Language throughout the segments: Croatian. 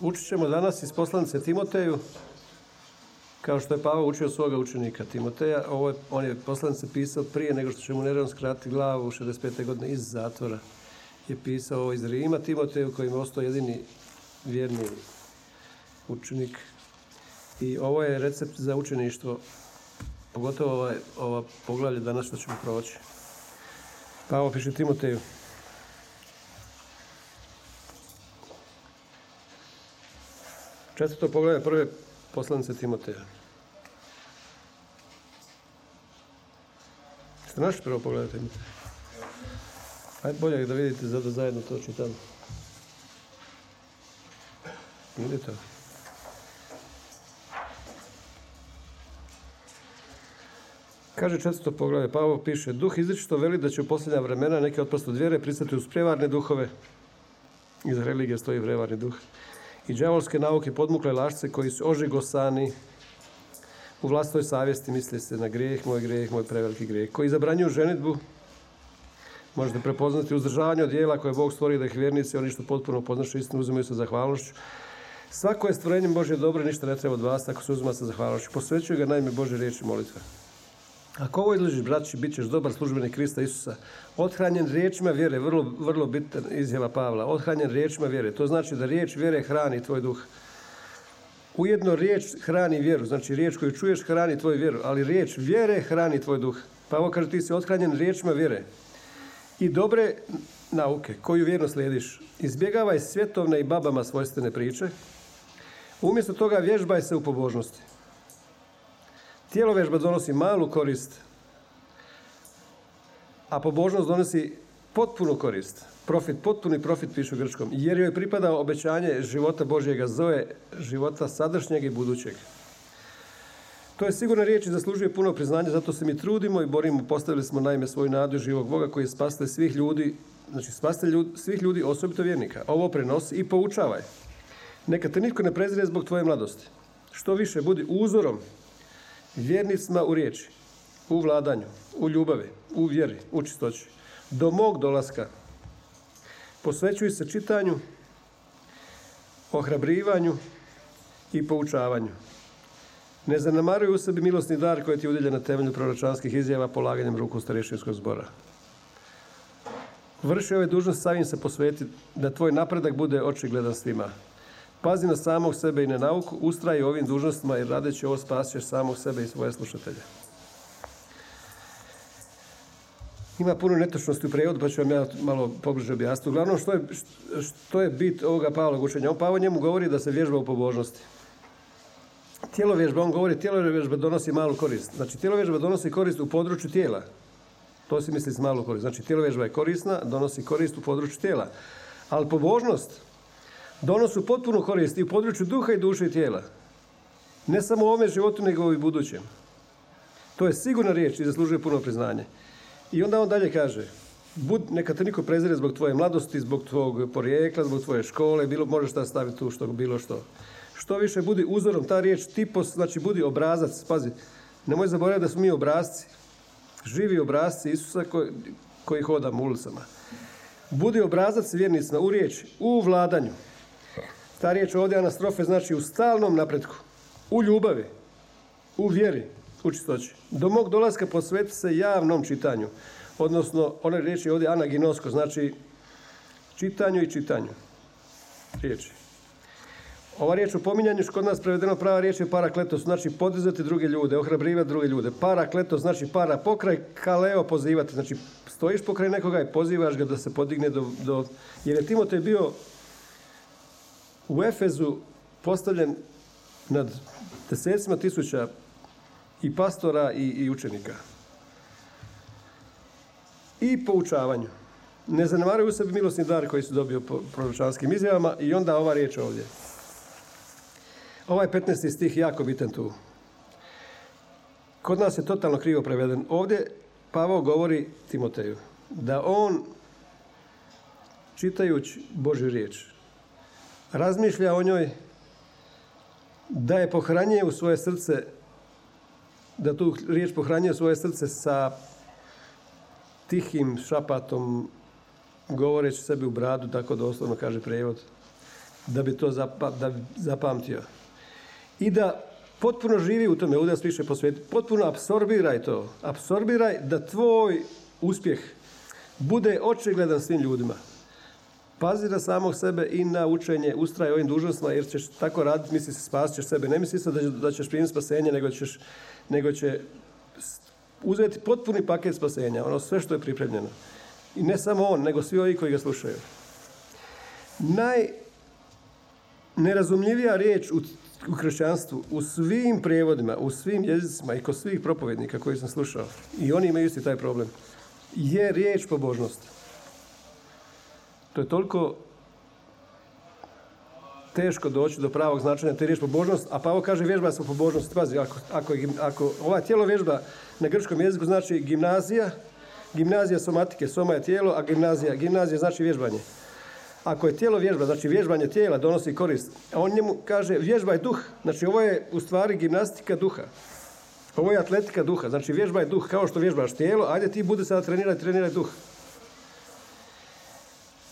Učit ćemo danas iz poslanice Timoteju, kao što je Pavao učio svoga učenika Timoteja. Ovo je, on je poslanice pisao prije nego što će mu Neron skratiti glavu u 65. godine iz zatvora. Je pisao ovo iz Rima Timoteju kojim je ostao jedini vjerni učenik. I ovo je recept za učeništvo, pogotovo ovaj, ova poglavlje danas što ćemo proći. Pavao piše Timoteju. Četvrto poglavlje prve poslanice Timoteja. Ste našli prvo poglavlje Timoteja? Ajde bolje da vidite za da zajedno to čitamo. Ide to. Kaže četvrto poglavlje, Pavo piše, duh izričito veli da će u posljednja vremena neke od vjere pristati uz prevarne duhove. Iza religije stoji prevarni duh. I džavolske nauke podmukle lašce koji su ožigosani u vlastoj savjesti misli se na grijeh, moj grijeh, moj preveliki grijeh. Koji zabranjuju ženitbu, možete prepoznati uzdržavanje od dijela koje Bog stvori da ih vjernici, oni što potpuno poznašu istinu, uzimaju sa zahvalnošću. Svako je stvorenje Božje dobro, ništa ne treba od vas ako se uzima sa zahvalnošću. Posvećuju ga najme Bože riječi molitve. Ako ovo izložiš, braći, bit ćeš dobar službenik Krista Isusa. Othranjen riječima vjere, vrlo, vrlo bitna izjava Pavla. Othranjen riječima vjere. To znači da riječ vjere hrani tvoj duh. Ujedno riječ hrani vjeru. Znači riječ koju čuješ hrani tvoju vjeru. Ali riječ vjere hrani tvoj duh. Pavao kaže ti si othranjen riječima vjere. I dobre nauke koju vjerno slijediš. Izbjegavaj svjetovne i babama svojstvene priče. Umjesto toga vježbaj se u pobožnosti. Tijelo vježba donosi malu korist, a pobožnost donosi potpunu korist. Profit, potpuni profit pišu grčkom. Jer joj pripada obećanje života Božjega zoe, života sadašnjeg i budućeg. To je sigurno riječ i zaslužuje puno priznanje, zato se mi trudimo i borimo. Postavili smo naime svoju nadu živog Boga koji je svih ljudi, znači spastelj svih ljudi, osobito vjernika. Ovo prenosi i poučavaj. Neka te nitko ne prezire zbog tvoje mladosti. Što više, budi uzorom vjernicima u riječi, u vladanju, u ljubavi, u vjeri, u čistoći. Do mog dolaska posvećuj se čitanju, ohrabrivanju i poučavanju. Ne zanemaruj u sebi milosni dar koji ti je udjeljen na temelju proročanskih izjava polaganjem ruku starešinskog zbora. Vrši ove dužnosti, samim se posveti da tvoj napredak bude očigledan svima. Pazi na samog sebe i na nauku, ustraji ovim dužnostima i radeći ovo spasćeš samog sebe i svoje slušatelje. Ima puno netočnosti u prijevodu, pa ću vam ja malo pobliže objasniti. Uglavnom, što je, što je bit ovoga Pavlog učenja? On Pavo njemu govori da se vježba u pobožnosti. Tijelo vježba, on govori, tijelo vježba donosi malu korist. Znači, tijelo vježba donosi korist u području tijela. To se misli s malu korist. Znači, tijelo vježba je korisna, donosi korist u području tijela. Ali pobožnost, donosu potpunu korist i u području duha i duše i tijela. Ne samo u ovome životu, nego i u budućem. To je sigurna riječ i zaslužuje puno priznanje. I onda on dalje kaže, bud, neka te niko prezire zbog tvoje mladosti, zbog tvog porijekla, zbog tvoje škole, bilo, možeš šta staviti tu, što, bilo što. Što više budi uzorom, ta riječ tipos, znači budi obrazac, pazi, nemoj zaboraviti da smo mi obrazci, živi obrazci Isusa koji, koji hodamo ulicama. Budi obrazac vjernicima u riječi, u vladanju, ta riječ ovdje anastrofe znači u stalnom napretku, u ljubavi, u vjeri, u čistoći. Do mog dolaska posveti se javnom čitanju. Odnosno, ona riječ je ovdje anaginosko, znači čitanju i čitanju. Riječi. Ova riječ u pominjanju, kod nas prevedeno prava riječ je parakletos, znači podizati druge ljude, ohrabrivati druge ljude. Parakletos znači para pokraj, kaleo pozivati, znači stojiš pokraj nekoga i pozivaš ga da se podigne do... do jer je Timotej bio u Efezu postavljen nad desecima tisuća i pastora i, i učenika. I poučavanju. Ne zanemaruju sebi milosni dar koji su dobio po proročanskim izjavama i onda ova riječ ovdje. Ovaj 15. stih jako bitan tu. Kod nas je totalno krivo preveden. Ovdje Pavao govori Timoteju da on čitajući Božju riječ razmišlja o njoj, da je pohranjuje u svoje srce, da tu riječ pohranjuje u svoje srce sa tihim šapatom, govoreći sebi u bradu, tako doslovno kaže prijevod. da bi to zapa, da zapamtio. I da potpuno živi u tome, ovdje više posveti, potpuno apsorbiraj to. Apsorbiraj da tvoj uspjeh bude očigledan svim ljudima. Pazi na samog sebe i na učenje, ustraj ovim dužnostima, jer ćeš tako raditi, misli se spasit ćeš sebe. Ne misli se da, da ćeš primiti spasenje, nego, ćeš, nego će uzeti potpuni paket spasenja, ono sve što je pripremljeno. I ne samo on, nego svi ovi koji ga slušaju. Najnerazumljivija riječ u, u kršćanstvu, u svim prijevodima, u svim jezicima i kod svih propovjednika koji sam slušao, i oni imaju isti taj problem, je riječ pobožnost. To je toliko teško doći do pravog značenja te riječ pobožnost, a Pavo kaže vježba se pobožnost. Pazi, ako, ako, ako ova tijelo vježba na grčkom jeziku znači gimnazija, gimnazija somatike, soma je tijelo, a gimnazija, gimnazija znači vježbanje. Ako je tijelo vježba, znači vježbanje tijela donosi korist, a on njemu kaže vježba je duh, znači ovo je u stvari gimnastika duha. Ovo je atletika duha, znači vježba je duh, kao što vježbaš tijelo, ajde ti bude sada treniraj, treniraj duh.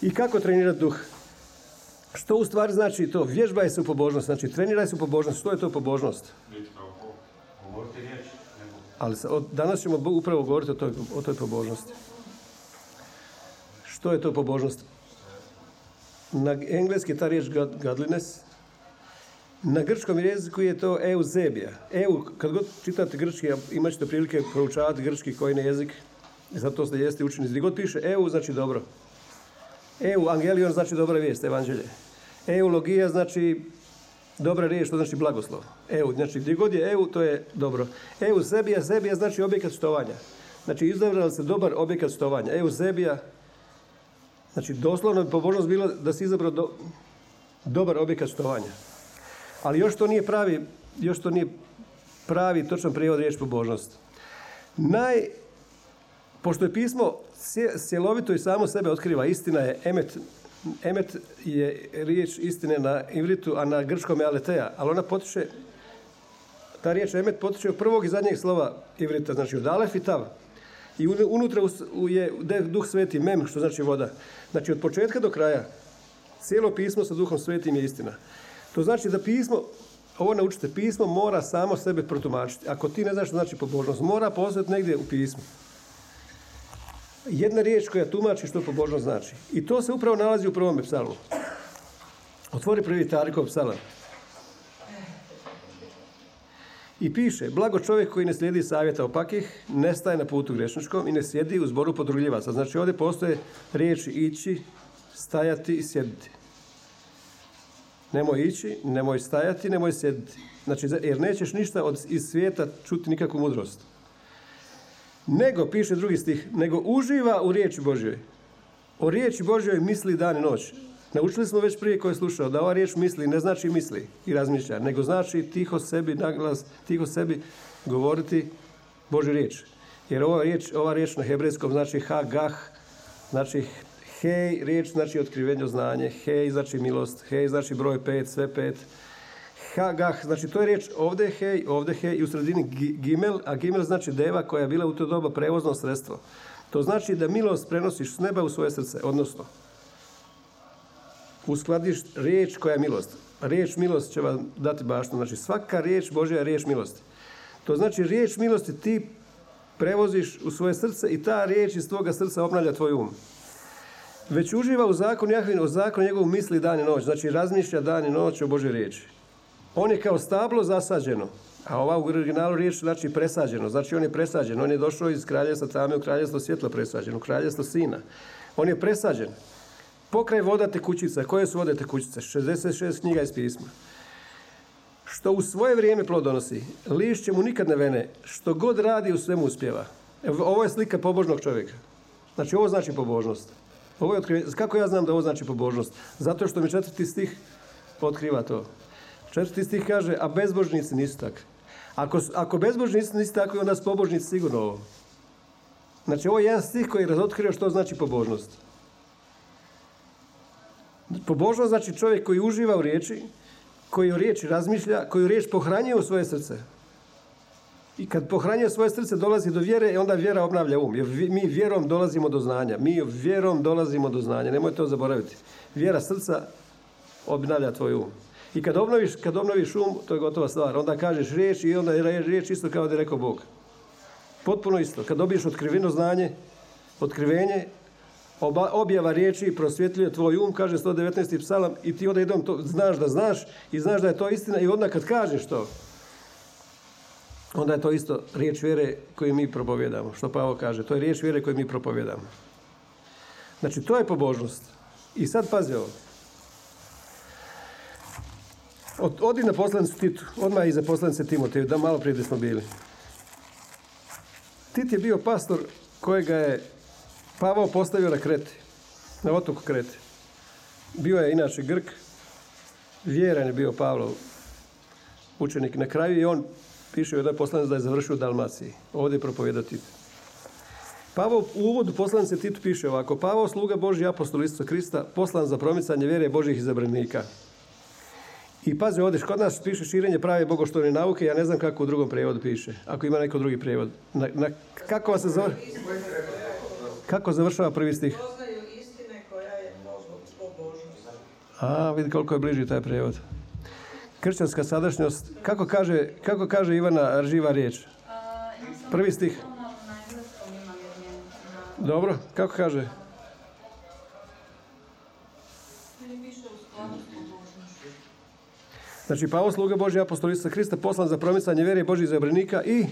I kako trenirati duh? Što u stvari znači to? Vježbaj se u pobožnost, znači treniraj se u pobožnost. Što je to pobožnost? Ali danas ćemo upravo govoriti o toj, o toj pobožnosti. Što je to pobožnost? Na engleski je ta riječ godliness. Na grčkom jeziku je to eusebija. Eu, kad god čitate grčki, imat ćete prilike proučavati grčki koji ne jezik. Zato ste jeste učeni. Gdje god piše eu, znači dobro. Eu, angelion znači dobra vijest, evanđelje. Eulogija znači dobra riječ, to znači blagoslov. Eu, znači gdje god je eu, to je dobro. Eu sebija, sebija znači objekat štovanja. Znači izabrali se dobar objekat štovanja. Eu sebija, znači doslovno bi pobožnost bilo da si izabrao do, dobar objekat štovanja. Ali još to nije pravi, još to nije pravi točan prijevod riječ pobožnost. Naj, pošto je pismo cjelovito i samo sebe otkriva, istina je emet Emet je riječ istine na ivritu, a na grčkom je aleteja, ali ona potiče, ta riječ emet potiče od prvog i zadnjeg slova ivrita, znači od alef i tav. I unutra je duh sveti, mem, što znači voda. Znači od početka do kraja, cijelo pismo sa duhom svetim je istina. To znači da pismo, ovo naučite, pismo mora samo sebe protumačiti. Ako ti ne znaš što znači pobožnost, mora postati negdje u pismu jedna riječ koja tumači što pobožnost znači. I to se upravo nalazi u prvome psalmu. Otvori prvi Tarikov psalam. I piše, blago čovjek koji ne slijedi savjeta opakih, ne staje na putu grešničkom i ne sjedi u zboru podrugljivaca. Znači ovdje postoje riječi ići, stajati i sjediti. Nemoj ići, nemoj stajati, nemoj sjediti. Znači, jer nećeš ništa od, iz svijeta čuti nikakvu mudrost. Nego, piše drugi stih, nego uživa u riječi Božjoj. O riječi Božjoj misli dan i noć. Naučili smo već prije koje je slušao da ova riječ misli ne znači misli i razmišlja, nego znači tiho sebi naglas, tiho sebi govoriti Božju riječ. Jer ova riječ, ova riječ na hebrejskom znači ha, gah, znači hej, riječ znači otkrivenje znanje, hej znači milost, hej znači broj pet, sve pet, Hagah, znači to je riječ ovdje hej, ovdje hej i u sredini gimel, a gimel znači deva koja je bila u to doba prevozno sredstvo. To znači da milost prenosiš s neba u svoje srce, odnosno uskladiš riječ koja je milost. Riječ milost će vam dati bašno. Znači svaka riječ Božja je riječ milosti. To znači riječ milosti ti prevoziš u svoje srce i ta riječ iz tvoga srca obnavlja tvoj um. Već uživa u zakon Jahvin, u zakon njegovu misli dan i noć. Znači razmišlja dan i noć o Božoj riječi. On je kao stablo zasađeno, a ova u originalu riječ znači presađeno. Znači on je presađen. On je došao iz kraljevstva tame u kraljevstvo svjetla presađen, u kraljevstvo sina. On je presađen. Pokraj voda tekućica. Koje su vode tekućice? 66 knjiga iz pisma. Što u svoje vrijeme plodonosi, lišće mu nikad ne vene. Što god radi u svemu uspjeva. Ovo je slika pobožnog čovjeka. Znači ovo znači pobožnost. Ovo je Kako ja znam da ovo znači pobožnost? Zato što mi četvrti stih otkriva to. Četvrti stih kaže, a bezbožnici nisu takvi. Ako, ako bezbožnici nisu takvi, onda su pobožnici sigurno ovo. Znači, ovo je jedan stih koji razotkrio što znači pobožnost. Pobožnost znači čovjek koji uživa u riječi, koji u riječi razmišlja, koji riječ pohranjuje u svoje srce. I kad pohranjuje svoje srce dolazi do vjere, i onda vjera obnavlja um. Jer mi vjerom dolazimo do znanja. Mi vjerom dolazimo do znanja. Nemojte to zaboraviti. Vjera srca obnavlja tvoj um. I kad obnoviš, kad obnoviš um, to je gotova stvar. Onda kažeš riječ i onda je riječ isto kao da je rekao Bog. Potpuno isto. Kad dobiješ otkriveno znanje, otkrivenje, oba, objava riječi prosvjetljuje tvoj um, kaže 119. psalam i ti onda jednom to znaš da znaš i znaš da je to istina i onda kad kažeš to, onda je to isto riječ vjere koju mi propovjedamo. Što Pavo kaže, to je riječ vjere koju mi propovjedamo. Znači, to je pobožnost. I sad pazi ovo. Od, odi na poslanicu Titu, odmah iza poslanice Timoteju, da malo prije smo bili. Tit je bio pastor kojega je Pavao postavio na Kreti, na otoku Kreti. Bio je inače Grk, vjeran je bio Pavlov učenik na kraju i on piše u jednoj poslanici da je završio u Dalmaciji. Ovdje je propovjeda Tit. Pavao u uvodu poslanice Titu piše ovako. Pavao sluga Boži apostol Isus Krista, poslan za promicanje vjere Božih izabranika. I pazi ovdje, kod nas piše širenje prave bogoštovne nauke, ja ne znam kako u drugom prijevodu piše, ako ima neko drugi prijevod. Na, na, kako se zove? Kako završava prvi stih? A, vidi koliko je bliži taj prijevod. Kršćanska sadašnjost, kako kaže, kako kaže Ivana živa riječ? Prvi stih. Dobro, kako kaže? Znači, Pavo sluga Božja apostol Isusa Hrista, poslan za promicanje vjere Božih zabranika i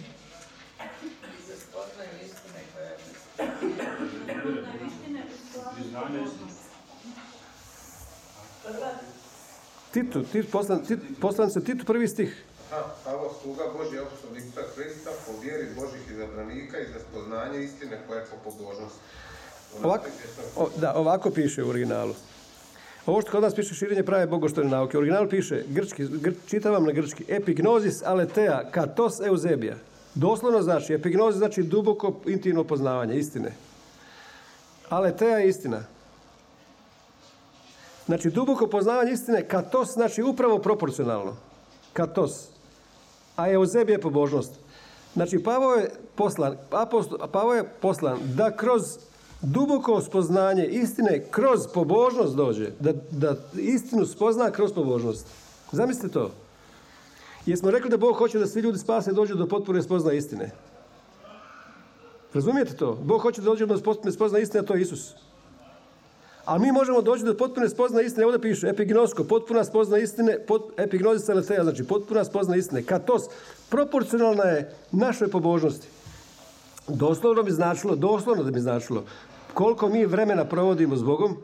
Titu, tit, poslan, tit, poslan se Titu prvi stih. A, Pavo sluga Božji apostol Isusa Hrista po vjeri Božih izabranika i za spoznanje istine koja je po pobožnosti. Ovako, o, da, ovako piše u originalu. Ovo što kod nas piše širenje prave bogoštovne nauke. U originalu piše, grčki, gr, čitam vam na grčki, epignosis aletea katos eusebia. Doslovno znači, epignosis znači duboko intimno poznavanje istine. Aletea je istina. Znači, duboko poznavanje istine, katos znači upravo proporcionalno. Katos. A eusebija je pobožnost. Znači, Pavo je poslan, apostol, Pavo je poslan da kroz duboko spoznanje istine kroz pobožnost dođe. Da, da istinu spozna kroz pobožnost. Zamislite to. Jesmo rekli da Bog hoće da svi ljudi spase dođu do potpune spozna istine. Razumijete to? Bog hoće da dođe do potpune spozna istine, a to je Isus. A mi možemo doći do potpune spozna istine, ovdje piše epignosko, potpuna spozna istine, pot, epignozis aletheia, znači potpuna spozna istine. Katos, proporcionalna je našoj pobožnosti. Doslovno bi značilo, doslovno da bi značilo koliko mi vremena provodimo s Bogom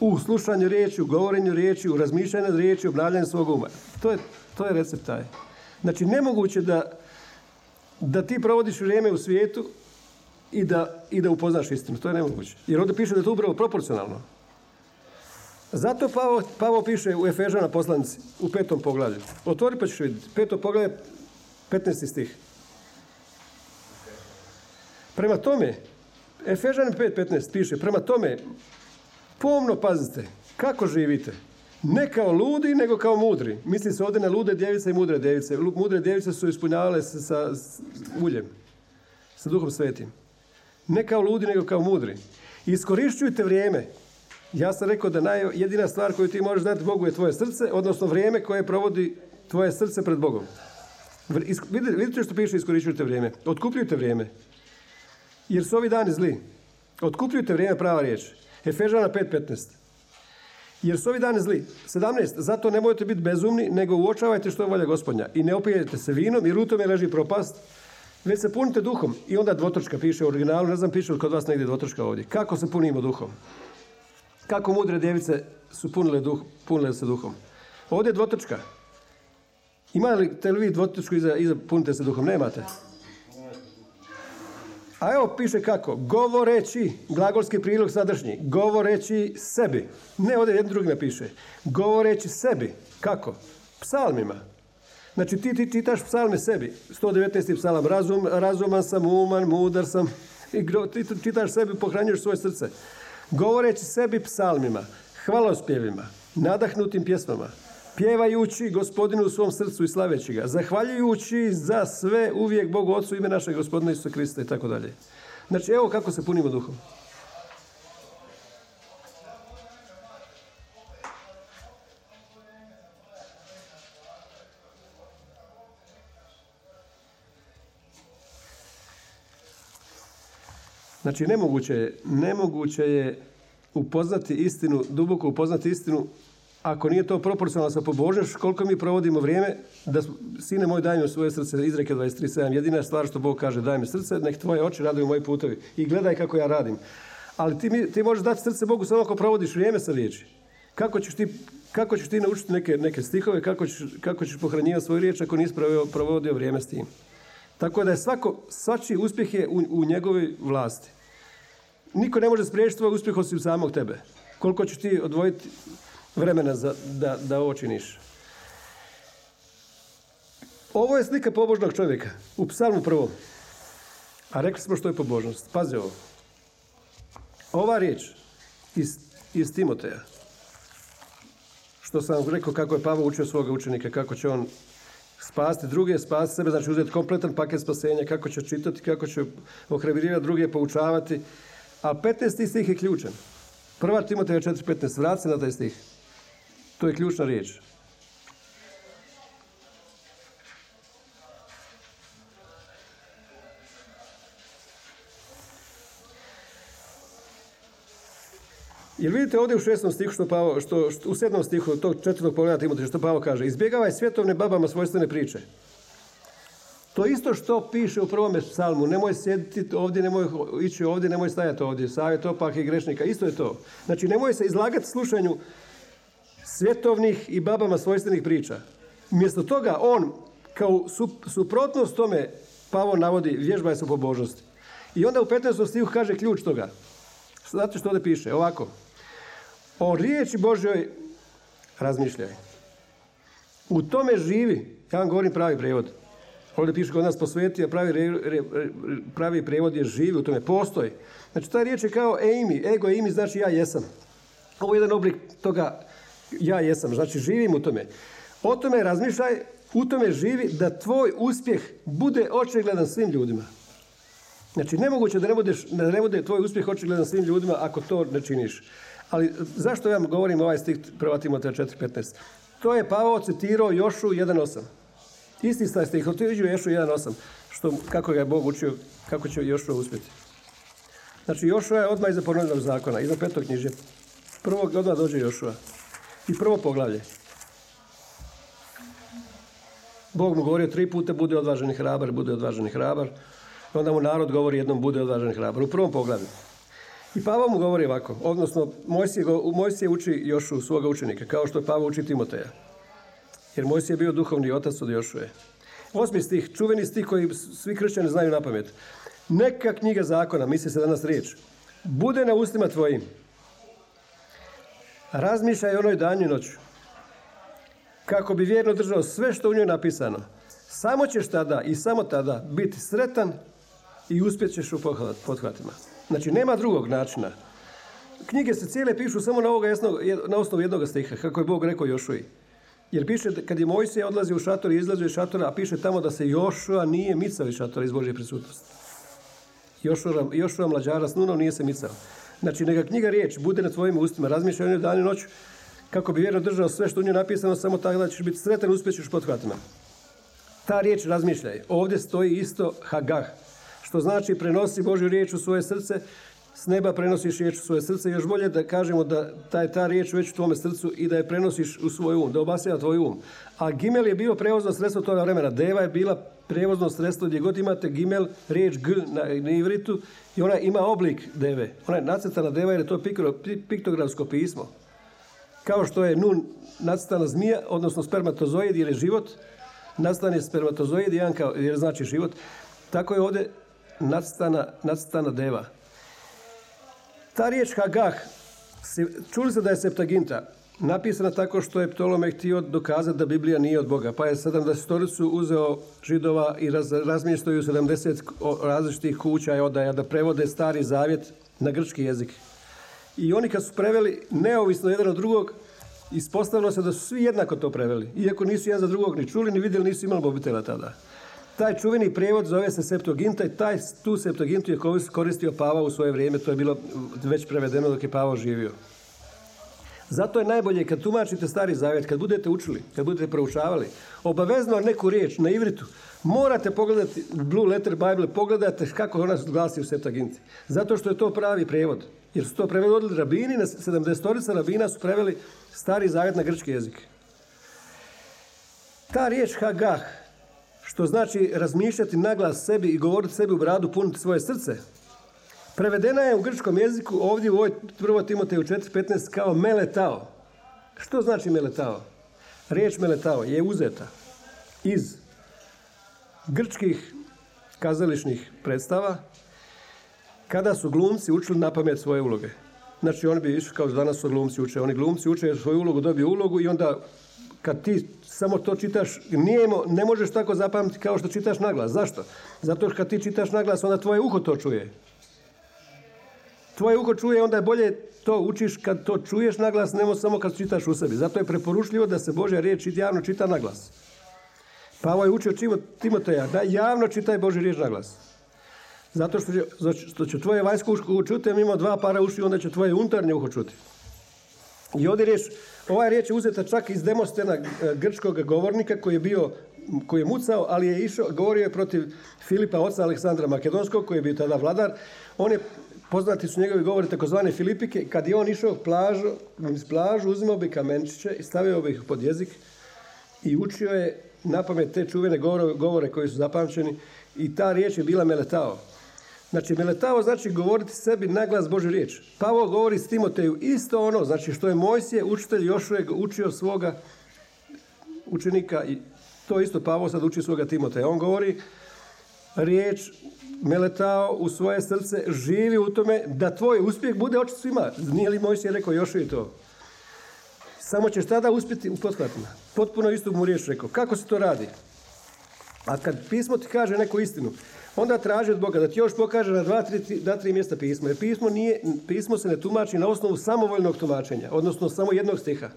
u slušanju riječi, u govorenju riječi, u razmišljanju riječi, u obnavljanju svog uma. To je, to je recept taj. Znači, nemoguće da, da ti provodiš vrijeme u svijetu i da, i da upoznaš istinu. To je nemoguće. Jer ovdje piše da je to upravo proporcionalno. Zato Pavo, Pavo piše u Efežana poslanici, u petom poglavlju. Otvori pa ćeš vidjeti. Peto poglavlje, 15. stih. Prema tome, Efežan 5.15 piše, prema tome, pomno pazite, kako živite. Ne kao ludi, nego kao mudri. Misli se ovdje na lude djevice i mudre djevice. Mudre djevice su ispunjavale se sa uljem, sa duhom svetim. Ne kao ludi, nego kao mudri. Iskorišćujte vrijeme. Ja sam rekao da naj, jedina stvar koju ti možeš dati Bogu je tvoje srce, odnosno vrijeme koje provodi tvoje srce pred Bogom. Vidite, što piše iskorišćujte vrijeme. Otkupljujte vrijeme. Jer su ovi dani zli. Otkupljujte vrijeme prava riječ. Efežana 5.15. Jer su ovi dani zli. 17. Zato nemojte biti bezumni, nego uočavajte što je volja gospodnja. I ne opijete se vinom, jer u tome leži propast. Već se punite duhom. I onda dvotočka piše u originalu, ne znam piše kod vas negdje dvotočka ovdje. Kako se punimo duhom? Kako mudre djevice su punile, duh, punile se duhom? Ovdje je dvotočka. Imate li vi dvotočku iza, iza punite se duhom? Nemate. A evo piše kako, govoreći, glagolski prilog sadašnji, govoreći sebi. Ne, ovdje jedno drugi napiše. Govoreći sebi. Kako? Psalmima. Znači ti, ti čitaš psalme sebi. 119. psalam, razum, razuman sam, uman, mudar sam. I ti čitaš sebi, pohranjuješ svoje srce. Govoreći sebi psalmima, hvalospjevima, nadahnutim pjesmama, pjevajući gospodinu u svom srcu i slaveći ga, zahvaljujući za sve uvijek Bogu Otcu ime našeg gospodina Isusa Krista i tako dalje. Znači, evo kako se punimo duhom. Znači, nemoguće je, nemoguće je upoznati istinu, duboko upoznati istinu ako nije to proporcionalno sa pobožnošću, koliko mi provodimo vrijeme, da sine moj daj mi svoje srce, izreke 23.7, jedina stvar što Bog kaže, daj mi srce, nek tvoje oči raduju moji putovi i gledaj kako ja radim. Ali ti, ti možeš dati srce Bogu samo ako provodiš vrijeme sa riječi. Kako ćeš ti, kako ćeš ti naučiti neke, neke stihove, kako ćeš, kako ćeš pohranjivati svoju riječ ako nisi provodio vrijeme s tim. Tako da je svako, svačiji uspjeh je u, u njegovoj vlasti. Niko ne može spriječiti tvoj uspjeh osim samog tebe. Koliko ćeš ti odvojiti vremena za, da, da ovo činiš. Ovo je slika pobožnog čovjeka. U psalmu prvom. A rekli smo što je pobožnost. Pazi ovo. Ova riječ iz, iz Timoteja. Što sam rekao kako je Pavo učio svoga učenika, kako će on spasti druge, spasti sebe, znači uzeti kompletan paket spasenja, kako će čitati, kako će ohrabrivati druge, poučavati. A 15. stih je ključan. Prva Timoteja 4.15. Vrati se na taj stih. To je ključna riječ. Jel vidite ovdje u šestom stihu što Pavo, što, što- u sedmom stihu tog četvrtog pogleda Timoteja što Pavo kaže izbjegavaj svjetovne babama svojstvene priče. To isto što piše u prvome psalmu, nemoj sjediti ovdje, nemoj ići ovdje, nemoj stajati ovdje, savjet opak i grešnika, isto je to. Znači nemoj se izlagati slušanju svjetovnih i babama svojstvenih priča. Umjesto toga on kao sup- suprotnost tome Pavo navodi vježbaj se u pobožnosti. I onda u 15. stihu kaže ključ toga. Znate što ovdje piše? Ovako. O riječi Božjoj razmišljaj. U tome živi. Ja vam govorim pravi prijevod. Ovdje piše kod nas posveti, a pravi, re- pravi prijevod je živi, u tome postoji. Znači ta riječ je kao eimi. Ego eimi znači ja jesam. Ovo je jedan oblik toga ja jesam, znači živim u tome. O tome razmišljaj, u tome živi da tvoj uspjeh bude očigledan svim ljudima. Znači, nemoguće da ne, budeš, da ne bude tvoj uspjeh očigledan svim ljudima ako to ne činiš. Ali zašto ja vam govorim ovaj stih 1. Timoteja 4.15? To je Pavao citirao Jošu 1.8. Isti taj stih, je Jošu 1.8. Što, kako ga je Bog učio, kako će Jošu uspjeti. Znači, Jošua je odmah iza ponovljenog zakona, iza petog knjiže. Prvog odmah dođe Jošua. I prvo poglavlje. Bog mu govorio tri puta, bude odvažen i hrabar, bude odvažen i hrabar. I onda mu narod govori jednom, bude odvažen i hrabar. U prvom poglavlju. I Pavo mu govori ovako, odnosno Mojsije, Mojsije uči Jošu svoga učenika, kao što Pavo uči Timoteja. Jer Mojsije je bio duhovni otac od Jošuje. Osmi stih, čuveni stih koji svi kršćani znaju na pamet. Neka knjiga zakona, misli se danas riječ, bude na ustima tvojim. Razmišljaj o onoj danju i noću. Kako bi vjerno držao sve što u njoj napisano. Samo ćeš tada i samo tada biti sretan i uspjet ćeš u pothvatima. Znači, nema drugog načina. Knjige se cijele pišu samo na, ovoga na osnovu jednog stiha, kako je Bog rekao Jošuji. Jer piše, kad je Mojsije odlazio u šator i izlazio iz šatora, a piše tamo da se Jošua nije micao iz šatora iz Božje prisutnosti. Jošua, Jošua mlađara s nunom nije se micao. Znači, neka knjiga riječ bude na tvojim ustima, razmišljaj o njoj dan i noć, kako bi vjerno držao sve što u njoj napisano, samo tako da ćeš biti sretan, uspjećeš pothvatima. Ta riječ razmišljaj. Ovdje stoji isto hagah, što znači prenosi Božju riječ u svoje srce, s neba prenosiš riječ u svoje srce. Još bolje da kažemo da ta je ta riječ već u tvome srcu i da je prenosiš u svoj um, da obasjava tvoj um. A gimel je bio prevozno sredstvo toga vremena. Deva je bila prevozno sredstvo gdje god imate gimel, riječ g na, ivritu i ona ima oblik deve. Ona je nacrtana deva jer je to piktografsko pismo. Kao što je nun nacrtana zmija, odnosno spermatozoid jer je život, nacrtan je spermatozoid jedan kao, jer znači život, tako je ovdje nacrtana, nacrtana deva. Ta riječ Hagah, čuli ste da je Septaginta napisana tako što je Ptolomej htio dokazati da Biblija nije od Boga, pa je 70 uzeo židova i raz, razmještao ju 70 o- različitih kuća i odaja da prevode stari zavjet na grčki jezik. I oni kad su preveli neovisno jedan od drugog, ispostavilo se da su svi jednako to preveli. Iako nisu jedan za drugog ni čuli, ni vidjeli, nisu imali mobitela tada. Taj čuveni prijevod zove se Septuaginta i taj, tu Septuagintu je koristio Pavao u svoje vrijeme. To je bilo već prevedeno dok je Pavao živio. Zato je najbolje kad tumačite stari zavjet, kad budete učili, kad budete proučavali, obavezno neku riječ na ivritu, morate pogledati Blue Letter Bible, pogledate kako ona glasi u Septaginti. Zato što je to pravi prevod. Jer su to prevodili rabini, na 70 rabina su preveli stari zavjet na grčki jezik. Ta riječ hagah, što znači razmišljati naglas sebi i govoriti sebi u bradu, puniti svoje srce, prevedena je u grčkom jeziku ovdje u ovoj 1. Timoteju 4.15 kao meletao. Što znači meletao? Riječ meletao je uzeta iz grčkih kazališnih predstava kada su glumci učili na pamet svoje uloge. Znači oni bi išli kao danas su glumci uče. Oni glumci uče svoju ulogu, dobiju ulogu i onda kad ti samo to čitaš, nijemo, ne možeš tako zapamtiti kao što čitaš naglas. Zašto? Zato što kad ti čitaš naglas, onda tvoje uho to čuje. Tvoje uho čuje, onda je bolje to učiš kad to čuješ naglas, nemo samo kad čitaš u sebi. Zato je preporučljivo da se Božja riječ javno čita naglas. Pavo je učio Timoteja, da javno čitaj Božju riječ naglas. Zato što će, što će tvoje vanjsko uho čuti, mimo dva para uši, onda će tvoje unutarnje uho čuti. I ovdje riječ, ova riječ je uzeta čak iz Demostena e, grčkog govornika koji je bio koji je mucao, ali je išao, govorio je protiv Filipa, oca Aleksandra Makedonskog, koji je bio tada vladar. On je, poznati su njegovi govori takozvane Filipike, kad je on išao plažu, iz plažu, uzimao bi kamenčiće i stavio bi ih pod jezik i učio je na pamet te čuvene govore, govore koji su zapamćeni i ta riječ je bila meletao. Znači, meletavo znači govoriti sebi na glas Božju riječ. Pavo govori s Timoteju isto ono, znači što je Mojsije, učitelj Jošuje, učio svoga učenika i to isto Pavo sad uči svoga Timoteja. On govori riječ meletao u svoje srce, živi u tome da tvoj uspjeh bude očit svima. Nije li Mojsije rekao Jošuje to? Samo ćeš tada uspjeti u pothvatima. Potpuno istu mu riječ rekao. Kako se to radi? A kad pismo ti kaže neku istinu, onda traži od Boga da ti još pokaže na dva, tri, da tri mjesta pismo. Jer pismo, nije, pismo se ne tumači na osnovu samovoljnog tumačenja, odnosno samo jednog stiha.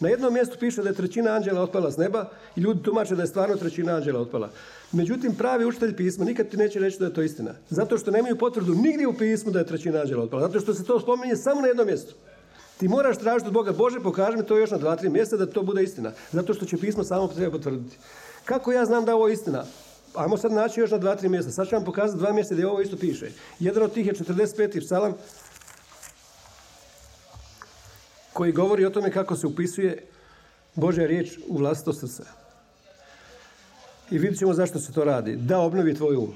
Na jednom mjestu piše da je trećina anđela otpala s neba i ljudi tumače da je stvarno trećina anđela otpala. Međutim, pravi učitelj pisma nikad ti neće reći da je to istina. Zato što nemaju potvrdu nigdje u pismu da je trećina anđela otpala. Zato što se to spominje samo na jednom mjestu. Ti moraš tražiti od Boga, Bože, pokaži mi to još na dva, tri mjesta da to bude istina. Zato što će pismo samo treba potvrditi. Kako ja znam da je ovo istina? Ajmo sad naći još na dva, tri mjesta. Sad ću vam pokazati dva mjesta gdje ovo isto piše. Jedan od tih je 45. psalam koji govori o tome kako se upisuje Božja riječ u vlastito srce. I vidjet ćemo zašto se to radi. Da obnovi tvoj um.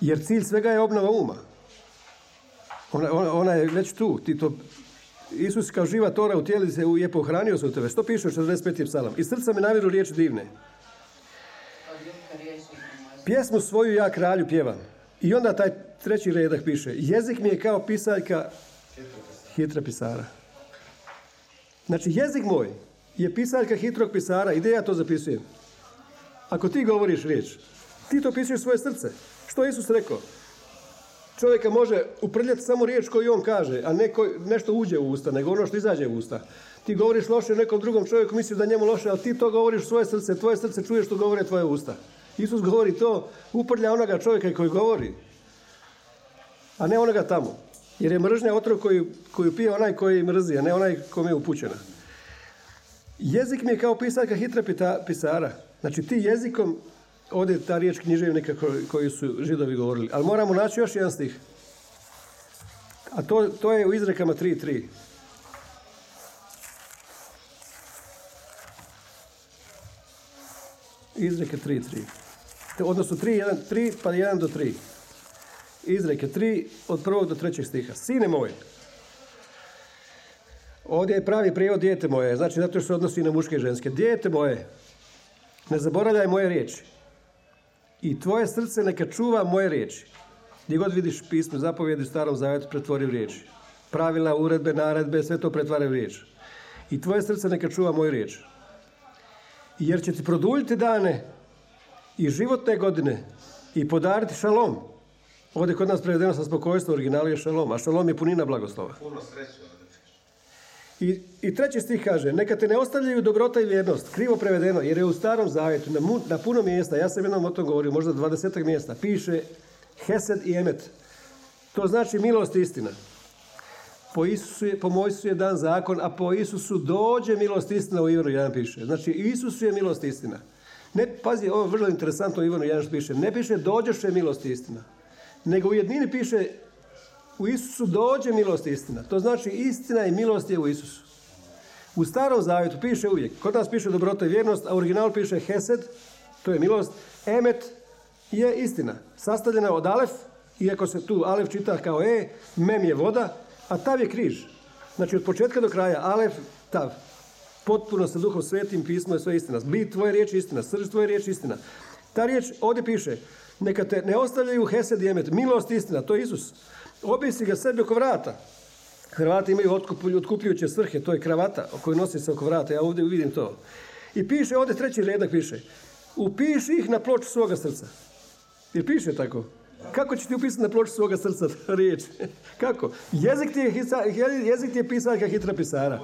Jer cilj svega je obnova uma. Ona, ona, ona je već tu. Ti to Isus kao živa tora u tijeli se je pohranio u tebe. Što piše u 45. psalam? I srca me naviru riječi divne. Pjesmu svoju ja kralju pjevam. I onda taj treći redak piše. Jezik mi je kao pisaljka hitra pisara. Znači jezik moj je pisaljka hitrog pisara. Ide ja to zapisujem. Ako ti govoriš riječ, ti to pisuješ svoje srce. Što je Isus rekao? Čovjeka može uprljati samo riječ koju on kaže, a ne nešto uđe u usta, nego ono što izađe u usta. Ti govoriš loše nekom drugom čovjeku, misliš da njemu loše, ali ti to govoriš u svoje srce, tvoje srce čuje što govore tvoje usta. Isus govori to, uprlja onoga čovjeka koji govori, a ne onoga tamo. Jer je mržnja otrov koju, koju pije onaj koji mrzi, a ne onaj kome je upućena. Jezik mi je kao pisaljka hitra pisara. Znači ti jezikom, ovdje je ta riječ književnika koju su židovi govorili. Ali moramo naći još jedan stih. A to, to je u izrekama 3.3. Izreke 3.3 odnosno 3, 1, 3 pa 1 do 3. Izreke 3 od prvog do trećeg stiha. Sine moj, ovdje je pravi prijevod dijete moje, znači zato što se odnosi na muške i ženske. Dijete moje, ne zaboravljaj moje riječi. I tvoje srce neka čuva moje riječi. Gdje god vidiš pismo, zapovjedi u starom zavjetu pretvori u riječi. Pravila, uredbe, naredbe, sve to pretvara u riječ. I tvoje srce neka čuva moju riječ. Jer će ti produljiti dane i životne godine i podariti šalom. Ovdje kod nas prevedeno sa spokojstvo, originalu je šalom, a šalom je punina blagoslova. Puno I, I treći stih kaže, neka te ne ostavljaju dobrota i vjernost, krivo prevedeno, jer je u starom zavjetu na, na puno mjesta, ja sam jednom o tom govorio, možda dvadesetak mjesta, piše Hesed i Emet. To znači milost i istina. po, Isusu je, po Mojsu je dan zakon, a po Isusu dođe milost i istina u Ivanu 1 piše. Znači, Isusu je milost i istina. Ne, pazi, ovo je vrlo interesantno Ivanu 1 što piše. Ne piše dođeš je milost i istina. Nego u jednini piše u Isusu dođe milost i istina. To znači istina i milost je u Isusu. U starom zavjetu piše uvijek, kod nas piše dobrota i vjernost, a u originalu piše hesed, to je milost, emet je istina. Sastavljena od alef, iako se tu alef čita kao e, mem je voda, a tav je križ. Znači od početka do kraja, alef, tav. Potpuno sa duhom svetim pismo je sve istina. Bit tvoje riječi istina, srž tvoje riječi istina. Ta riječ ovdje piše, neka te ne ostavljaju hesed i emet, milost istina, to je Isus. Obisi ga sebi oko vrata. Hrvati imaju otkuplju- otkupljujuće svrhe, to je kravata koju nosi se oko vrata, ja ovdje vidim to. I piše, ovdje treći redak piše, upiši ih na ploču svoga srca. Jer piše tako. Kako će ti upisati na ploču svoga srca riječ? Kako? Jezik ti je, hisa- jezik ti je pisaljka hitra pisara.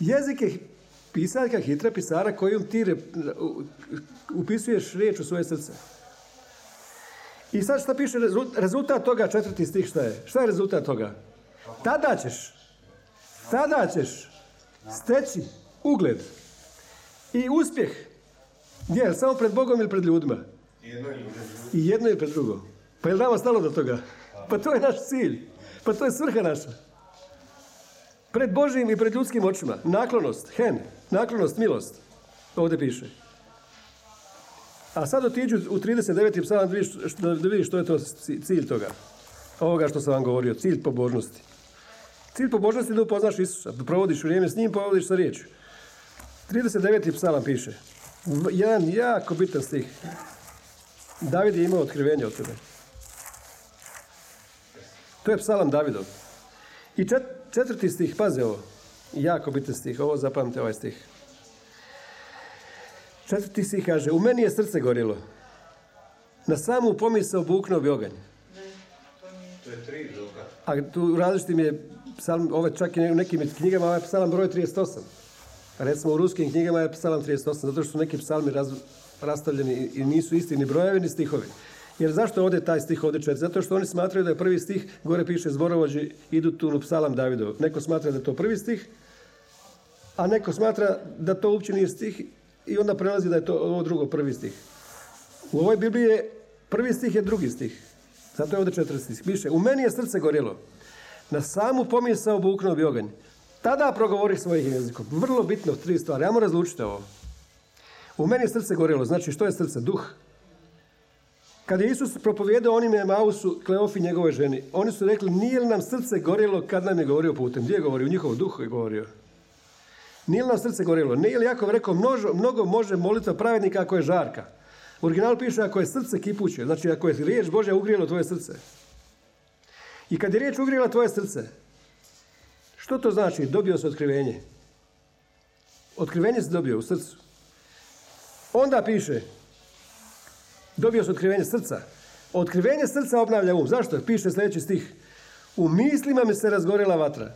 Jezik je pisaljka hitra pisara kojom ti re- upisuješ riječ u svoje srce. I sad šta piše rezu- rezultat toga, četvrti stih šta je? Šta je rezultat toga? Tada ćeš, tada ćeš steći ugled i uspjeh. Gdje? Samo pred Bogom ili pred ljudima? I jedno i pred drugo. Pa je li nama stalo do toga? Pa to je naš cilj. Pa to je svrha naša. Pred Božijim i pred ljudskim očima. Naklonost, hen, naklonost, milost. Ovdje piše. A sad otiđu u 39. psalam da vidiš, što- je to ci- cilj toga. Ovoga što sam vam govorio, cilj pobožnosti. Cilj pobožnosti je da upoznaš Isusa, da provodiš vrijeme s njim, provodiš sa riječju. 39. psalam piše. Jedan jako bitan stih. David je imao otkrivenje od tebe. To je psalam Davidov. I čet- četvrti stih, pazi ovo. Jako bitan stih, ovo zapamte ovaj stih. Četvrti stih kaže, u meni je srce gorilo. Na samu pomisao buknuo bi oganj. To je tri. A tu različitim je psalam, ove čak i u nekim knjigama ovaj psalam broj 38. Recimo u ruskim knjigama je psalam 38, zato što su neki psalmi raz, rastavljeni i- i nisu isti ni brojevi ni stihovi. Jer zašto ovdje taj stih ovdje četiri? Zato što oni smatraju da je prvi stih, gore piše zborovođi idu tu u psalam Davidov. Neko smatra da je to prvi stih, a neko smatra da to uopće nije stih i onda prelazi da je to ovo drugo prvi stih. U ovoj Bibliji je prvi stih je drugi stih. Zato je ovdje četiri stih. Piše, u meni je srce gorjelo. Na samu pomisao buknuo bi oganj. Tada progovori svojim jezikom. Vrlo bitno, tri stvari. Mu razlučite ovo. U meni je srce gorjelo. Znači, što je srce? Duh. Kad je Isus propovijedao onim Emausu, Kleofi njegovoj ženi, oni su rekli, nije li nam srce gorjelo kad nam je govorio putem? Gdje je govorio? U njihov duh je govorio. Nije nam srce gorjelo? Nije li Jakov rekao, množo, mnogo može molitva pravednika ako je žarka? U originalu piše ako je srce kipuće, znači ako je riječ Božja ugrijelo tvoje srce. I kad je riječ ugrijela tvoje srce, što to znači? Dobio se otkrivenje. Otkrivenje se dobio u srcu. Onda piše, dobio se otkrivenje srca. Otkrivenje srca obnavlja um. Zašto? Piše sljedeći stih. U mislima mi se razgorela vatra.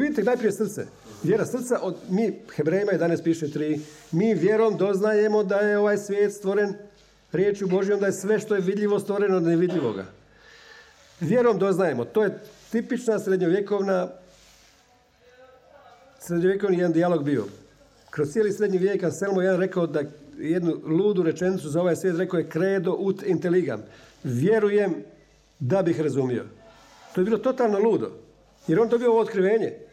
Vidite, najprije srce. Vjera srca, od, mi, Hebrejima 11 piše 3, mi vjerom doznajemo da je ovaj svijet stvoren riječju Božjom, da je sve što je vidljivo stvoreno od nevidljivoga. Vjerom doznajemo. To je tipična srednjovjekovna srednjovjekovni jedan dijalog bio. Kroz cijeli srednji vijek Anselmo jedan rekao da jednu ludu rečenicu za ovaj svijet rekao je credo ut intelligam. Vjerujem da bih razumio. To je bilo totalno ludo. Jer on dobio ovo otkrivenje.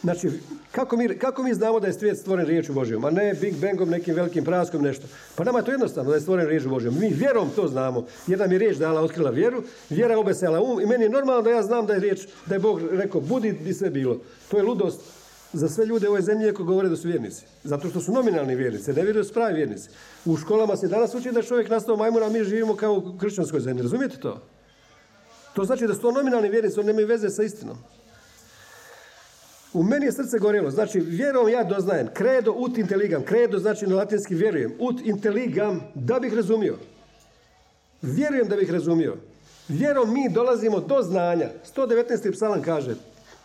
Znači, kako mi, kako mi znamo da je svijet stvoren riječu Božjom, a ne Big Bangom, nekim velikim praskom, nešto. Pa nama je to jednostavno da je stvoren riječu Božjom. Mi vjerom to znamo. Jer nam je riječ dala, otkrila vjeru, vjera obesela um i meni je normalno da ja znam da je riječ, da je Bog rekao, budi bi sve bilo. To je ludost za sve ljude u ovoj zemlji ako govore da su vjernici. Zato što su nominalni vjernici, ne vjeruju su pravi vjernici. U školama se danas uči da je čovjek nastao majmun, a mi živimo kao u kršćanskoj zemlji. Razumijete to? To znači da su to nominalni vjernici, oni nemaju veze sa istinom. U meni je srce gorjelo, znači vjerom ja doznajem, credo ut intelligam, credo znači na latinski vjerujem, ut intelligam, da bih razumio. Vjerujem da bih razumio. Vjerom mi dolazimo do znanja. 119. psalam kaže,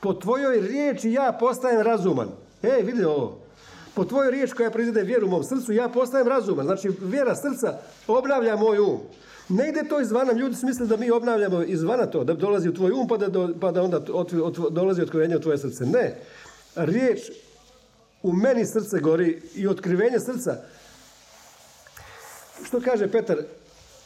po tvojoj riječi ja postajem razuman. Ej, vidi ovo. Po tvojoj riječ koja proizvede vjeru u mom srcu, ja postajem razuman. Znači, vjera srca obnavlja moj um. Ne ide to izvana, ljudi mislili da mi obnavljamo izvana to, da dolazi u tvoj um pa da, pa da onda dolazi otkrivenje u tvoje srce. Ne. Riječ u meni srce gori i otkrivenje srca. Što kaže Petar?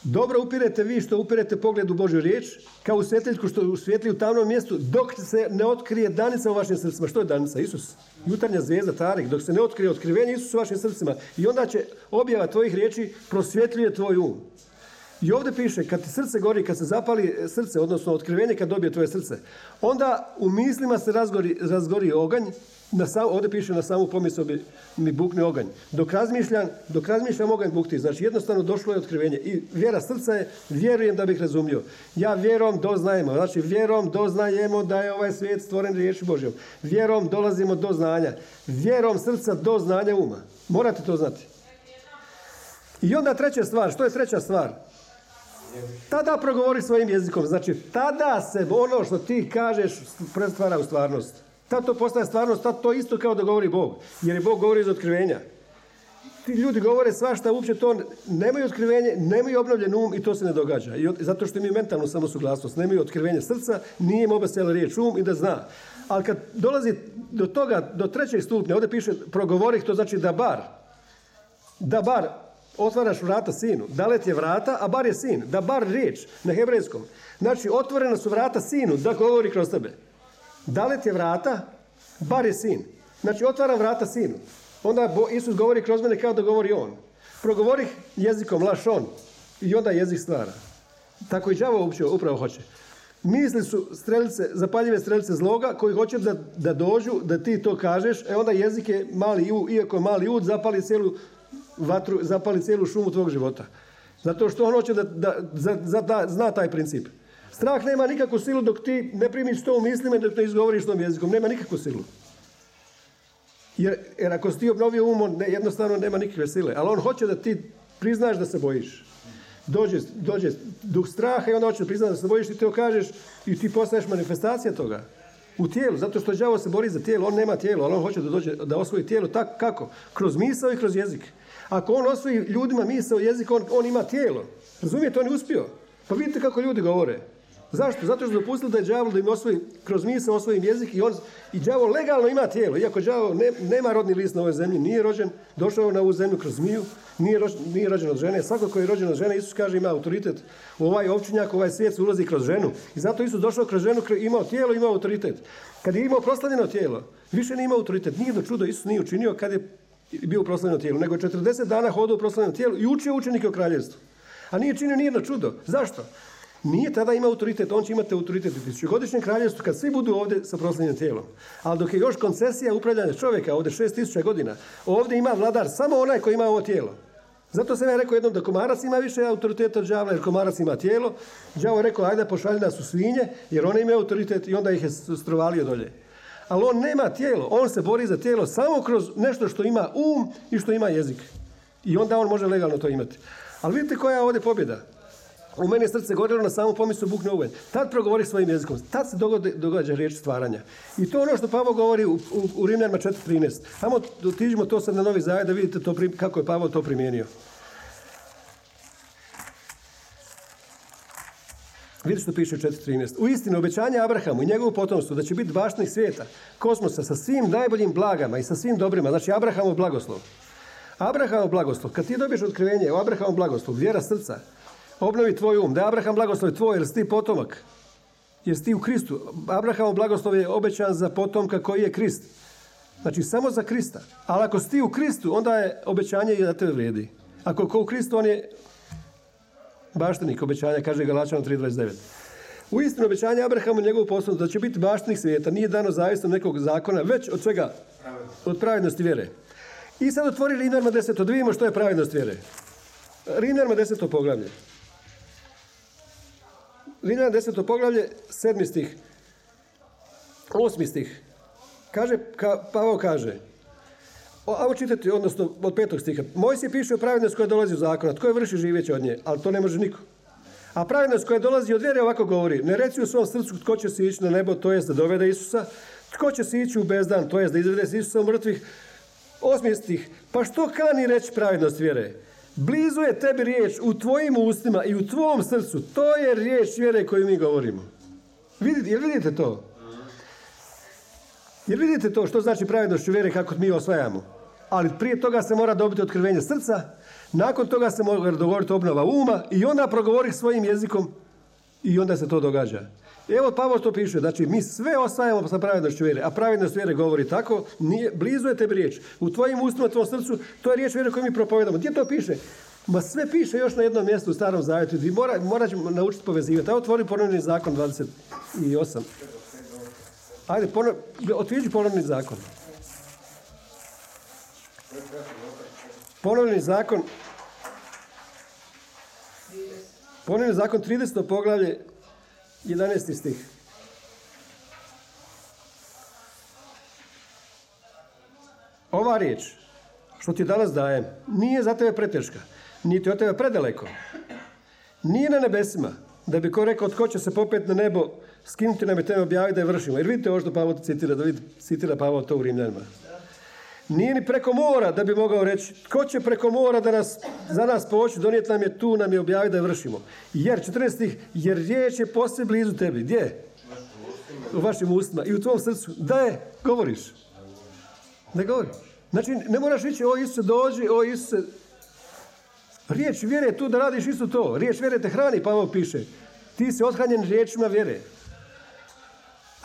Dobro upirete vi što upirete pogled u Božju riječ, kao u svjetiljku što usvjetli u tamnom mjestu, dok se ne otkrije danica u vašim srcima. Što je danica? Isus. Jutarnja zvijezda, Tarik. Dok se ne otkrije otkrivenje Isus u vašim srcima. I onda će objava tvojih riječi prosvjetljuje tvoj um. I ovdje piše, kad ti srce gori, kad se zapali srce, odnosno otkrivenje kad dobije tvoje srce, onda u mislima se razgori, razgori oganj, na sam, ovdje piše na samu pomisao bi mi bukne oganj. Dok razmišljam, dok razmišljam oganj bukti. Znači jednostavno došlo je otkrivenje. I vjera srca je, vjerujem da bih razumio. Ja vjerom doznajemo. Znači vjerom doznajemo da je ovaj svijet stvoren riječi Božjom. Vjerom dolazimo do znanja. Vjerom srca do znanja uma. Morate to znati. I onda treća stvar. Što je treća stvar? Tada progovori svojim jezikom. Znači, tada se ono što ti kažeš pretvara u stvarnost. Tad to postaje stvarnost, tad to isto kao da govori Bog. Jer je Bog govori iz otkrivenja. Ti ljudi govore svašta, uopće to nemaju otkrivenje, nemaju obnovljen um i to se ne događa. I zato što imaju mentalnu samosuglasnost, nemaju otkrivenje srca, nije im obesela riječ um i da zna. Ali kad dolazi do toga, do trećeg stupnja, ovdje piše progovori, to znači da bar. Da bar, otvaraš vrata sinu. Dalet je vrata, a bar je sin. Da bar riječ na hebrejskom. Znači, otvorena su vrata sinu da govori kroz tebe. Dalet je vrata, bar je sin. Znači, otvaram vrata sinu. Onda Isus govori kroz mene kao da govori on. Progovori jezikom, laš on. I onda jezik stvara. Tako i đavo uopće upravo hoće. Misli su strelice, zapaljive strelice zloga koji hoće da, da dođu, da ti to kažeš, e onda jezik je mali u, iako je mali ud, zapali cijelu vatru, zapali cijelu šumu tvog života. Zato što on hoće da, da, da zna taj princip. Strah nema nikakvu silu dok ti ne primiš to u mislima i dok ne izgovoriš tom jezikom. Nema nikakvu silu. Jer, jer ako si ti obnovio um, ne, jednostavno nema nikakve sile. Ali on hoće da ti priznaš da se bojiš. Dođe, dođe duh straha i onda hoće da priznaš da se bojiš, ti to kažeš i ti postaješ manifestacija toga. U tijelu, zato što đavo se bori za tijelo, on nema tijelo, ali on hoće da dođe da osvoji tijelo tako kako? Kroz misao i kroz jezik. Ako on osvoji ljudima misao jezik, on, on ima tijelo. Razumijete, on je uspio. Pa vidite kako ljudi govore. Zašto? Zato što dopustili da je đavol da im osvoji, kroz misao osvoji jezik i on, i đavol legalno ima tijelo. Iako đavol ne, nema rodni list na ovoj zemlji, nije rođen, došao na ovu zemlju kroz zmiju, nije, rođen, nije rođen od žene. Svako koji je rođen od žene, Isus kaže ima autoritet. U ovaj ovčinjak, ovaj svijet se ulazi kroz ženu. I zato Isus došao kroz ženu, imao tijelo, imao autoritet. Kad je imao proslavljeno tijelo, više nije imao autoritet. Nije do čudo Isus nije učinio kad je bio u proslavljenom tijelu, nego je 40 dana hodao u proslavljenom tijelu i učio učenike o kraljevstvu. A nije činio nijedno čudo. Zašto? Nije tada ima autoritet, on će imati autoritet u tisućugodišnjem kraljevstvu kad svi budu ovdje sa proslavljenim tijelom. Ali dok je još koncesija upravljanja čovjeka ovdje šest tisuća godina, ovdje ima vladar samo onaj koji ima ovo tijelo. Zato sam ja rekao jednom da komarac ima više autoriteta od đavla, jer komarac ima tijelo. Đavo je rekao, ajde pošalji nas u svinje, jer one imaju autoritet i onda ih je strovalio dolje. Ali on nema tijelo, on se bori za tijelo samo kroz nešto što ima um i što ima jezik. I onda on može legalno to imati. Ali vidite koja je ovdje pobjeda. U meni je srce gorilo na samu pomislu bukne uven. Tad progovori svojim jezikom. Tad se događa, riječ stvaranja. I to ono što Pavo govori u, u, Rimljanima 4.13. Hajmo, otiđimo to sad na novi zajed da vidite to, kako je Pavo to primijenio. Vidite što piše u 4.13. U istinu, obećanje Abrahamu i njegovu potomstvu da će biti baštnih svijeta, kosmosa, sa svim najboljim blagama i sa svim dobrima. Znači, Abrahamov blagoslov. Abrahamov blagoslov. Kad ti dobiješ otkrivenje o Abrahamov blagoslov, vjera srca, obnovi tvoj um, da je Abraham blagoslov tvoj, jer si ti potomak. Jer si ti u Kristu. Abrahamov blagoslov je obećan za potomka koji je Krist. Znači, samo za Krista. Ali ako si ti u Kristu, onda je obećanje i da tebe vrijedi. Ako ko u Kristu, on je baštenik obećanja, kaže Galačano 3.29. U istinu obećanje Abrahamu njegovu poslu da će biti baštenik svijeta nije dano zavisno nekog zakona, već od svega, od pravednosti vjere. I sad otvori Rimljanima 10. Da vidimo što je pravednost vjere. Rimljanima 10. poglavlje. Rimljan 10. poglavlje, sedmi stih, osmi stih. Kaže, ka, Pavao kaže, ovo čitati, odnosno od petog stiha. Moj si piše o pravednost koja dolazi u zakona. Tko je vrši živjeće od nje? Ali to ne može niko. A pravednost koja dolazi od vjere ovako govori. Ne reci u svom srcu tko će se ići na nebo, to jest da dovede Isusa. Tko će se ići u bezdan, to jest da izvede Isusa u mrtvih. Osmi stih. Pa što kani reći pravednost vjere? Blizu je tebi riječ u tvojim ustima i u tvom srcu. To je riječ vjere koju mi govorimo. Vidite, jel vidite to? Jel vidite to što znači pravednošću vjere kako mi osvajamo? Ali prije toga se mora dobiti otkrivenje srca, nakon toga se mora dogovoriti obnova uma i onda progovori svojim jezikom i onda se to događa. Evo Pavao to piše, znači mi sve osvajamo sa pravednošću vjere, a pravednost vjere govori tako, nije, blizu je tebi riječ, u tvojim ustima, tvojom srcu, to je riječ vjere koju mi propovedamo. Gdje to piše? Ma sve piše još na jednom mjestu u starom zavjetu, vi mora, morat ćemo naučiti povezivati. Evo otvori ponovni zakon 28. Ajde, ponov, otvori ponovni zakon. Ponovni zakon Ponovni zakon 30. poglavlje 11. stih. Ova riječ, što ti danas dajem, nije za tebe preteška, niti od tebe predaleko. Nije na nebesima, da bi ko rekao tko će se popet na nebo, skinuti nam je tebe objaviti da je vršimo. Jer vidite ovo što Pavao citira, da vidite, citira Pavao to u Rimljanima. Nije ni preko mora da bi mogao reći, tko će preko mora da nas, za nas poći, donijeti nam je tu, nam je objaviti da je vršimo. Jer, 14. jer riječ je posve blizu tebi. Gdje? U vašim ustima i u tvom srcu. Da je, govoriš. Da govori. Znači, ne moraš ići, o Isuse, dođi, o Isuse. Riječ vjere je tu da radiš isto to. Riječ vjere te hrani, Pavao piše. Ti si othranjen riječima vjere.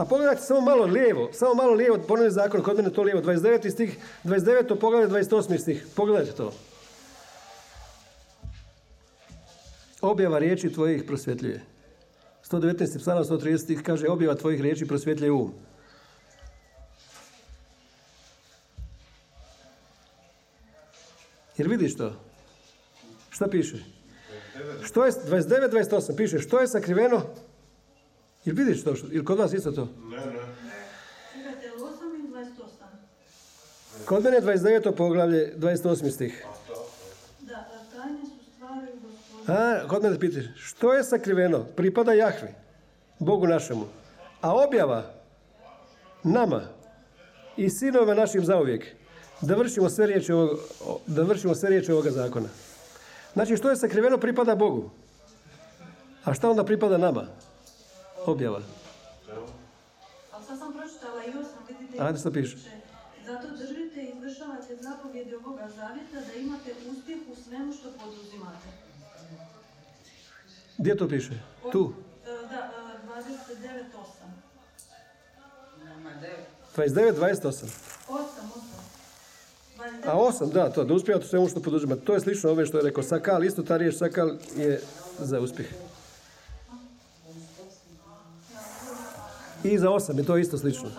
A pogledajte samo malo lijevo, samo malo lijevo, ponovni zakon, kod mene to lijevo, 29. stih, 29. pogledajte 28. stih, pogledajte to. Objava riječi tvojih prosvjetljuje. 119. psalam 130. stih kaže objava tvojih riječi prosvjetljuje um. Jer vidiš to? Što piše? Što je, 29, 28, piše, što je sakriveno Jel vidiš to? Ili kod vas isto to? Ne, ne. Imate 8 i 28. Kod mene je 29. poglavlje, 28. stih. Da, tajne su stvari gospodine. A, kod mene pitaš, što je sakriveno? Pripada Jahvi, Bogu našemu. A objava nama i sinovima našim zauvijek da vršimo sve riječi ovog, da vršimo sve riječi ovoga zakona. Znači, što je sakriveno pripada Bogu. A šta onda pripada nama? Objava. Ali sad sam pročitala i 8, vidite. Ajde što piše. Zato držite i izvršavate zapovjede ovoga zavjeta da imate uspjeh u svemu što poduzimate. Gdje to piše? Tu. E, Da, e, 29.8. 29, 28. 8, 8. 29. A osam, da, to, da uspijete u svemu što poduzima. To je slično ove što je rekao sakal, isto ta riječ sakal je za uspjeh. I za osam je to isto slično.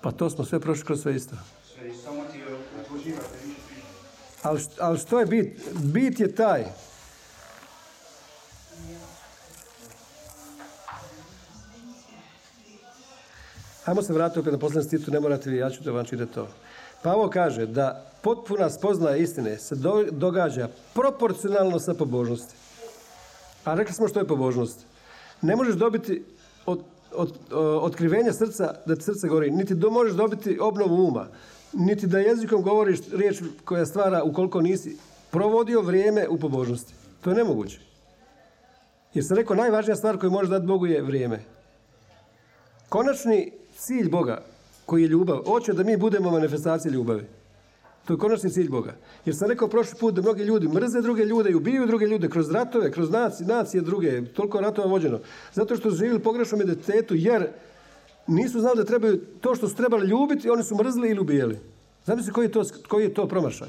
Pa to smo sve prošli kroz sve isto. Ali, ali što je bit? Bit je taj. Ajmo se vratiti opet na posljednju stitu, ne morate vi, ja ću da vam čitati to. Pavo kaže da potpuna spoznaja istine se do- događa proporcionalno sa pobožnosti. A rekli smo što je pobožnost. Ne možeš dobiti od, od, o, otkrivenja srca, da ti srce govori, niti do, možeš dobiti obnovu uma, niti da jezikom govoriš riječ koja stvara ukoliko nisi provodio vrijeme u pobožnosti. To je nemoguće. Jer sam rekao, najvažnija stvar koju možeš dati Bogu je vrijeme. Konačni cilj Boga, koji je ljubav, hoće da mi budemo manifestacije ljubavi. To je konačni cilj Boga. Jer sam rekao prošli put da mnogi ljudi mrze druge ljude i ubijaju druge ljude kroz ratove, kroz nacije, nacije druge, toliko ratova vođeno. Zato što su živjeli u pogrešnom identitetu, jer nisu znali da trebaju to što su trebali ljubiti, oni su mrzli ili ubijali. Se koji je to, koji je to promašaj?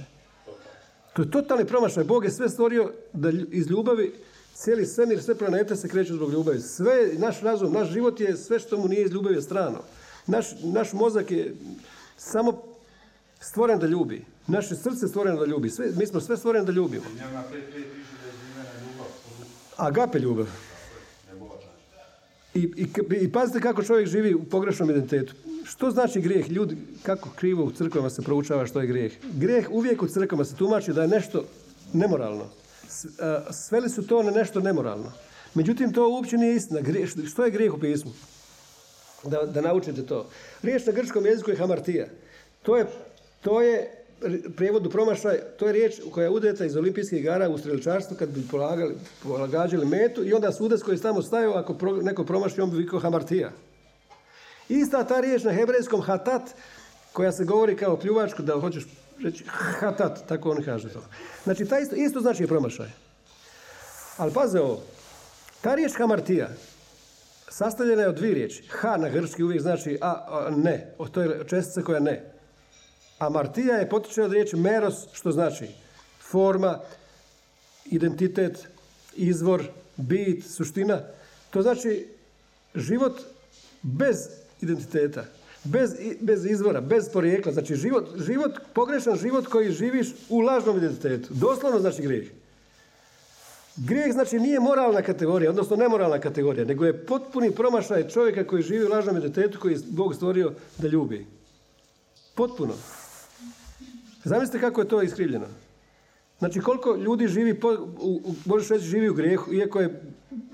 To je totalni promašaj. Bog je sve stvorio da iz ljubavi cijeli svemir, sve planete se kreću zbog ljubavi. Sve, naš razum, naš život je sve što mu nije iz ljubavi strano. Naš, naš mozak je samo stvoren da ljubi. Naše srce je stvoreno da ljubi. Sve, mi smo sve stvoreni da ljubimo. Njema 5.5 piše da je izmjena ljubav. Agape ljubav. I, i, I pazite kako čovjek živi u pogrešnom identitetu. Što znači grijeh? Ljudi, kako krivo u crkvama se proučava što je grijeh? Grijeh uvijek u crkvama se tumači da je nešto nemoralno. a, sveli su to na nešto nemoralno. Međutim, to uopće nije istina. Što je grijeh u pismu? Da, da naučite to. Riječ na grčkom jeziku je hamartija. To je, to je prijevodu promašaj, to je riječ koja je udeta iz olimpijskih igara u streličarstvu kad bi polagali, polagađali metu i onda sudac koji je tamo stajao, ako pro- neko promaši, on bi vikao hamartija. Ista ta riječ na hebrejskom hatat, koja se govori kao pljuvačku, da hoćeš reći hatat, tako oni kažu to. Znači, ta isto, isto znači promašaj. Ali paze ovo, ta riječ hamartija, sastavljena je od dvije riječi. Ha na grčki uvijek znači a, a, ne, o, to je čestica koja ne. A martija je potiče od riječi meros, što znači forma, identitet, izvor, bit, suština. To znači život bez identiteta, bez, bez izvora, bez porijekla. Znači život, život, pogrešan život koji živiš u lažnom identitetu. Doslovno znači grijeh. Grijeh znači nije moralna kategorija, odnosno nemoralna kategorija, nego je potpuni promašaj čovjeka koji živi u lažnom identitetu koji je Bog stvorio da ljubi. Potpuno. Zamislite kako je to iskrivljeno. Znači koliko ljudi živi, po, u, u- možeš reći živi u grijehu, iako je,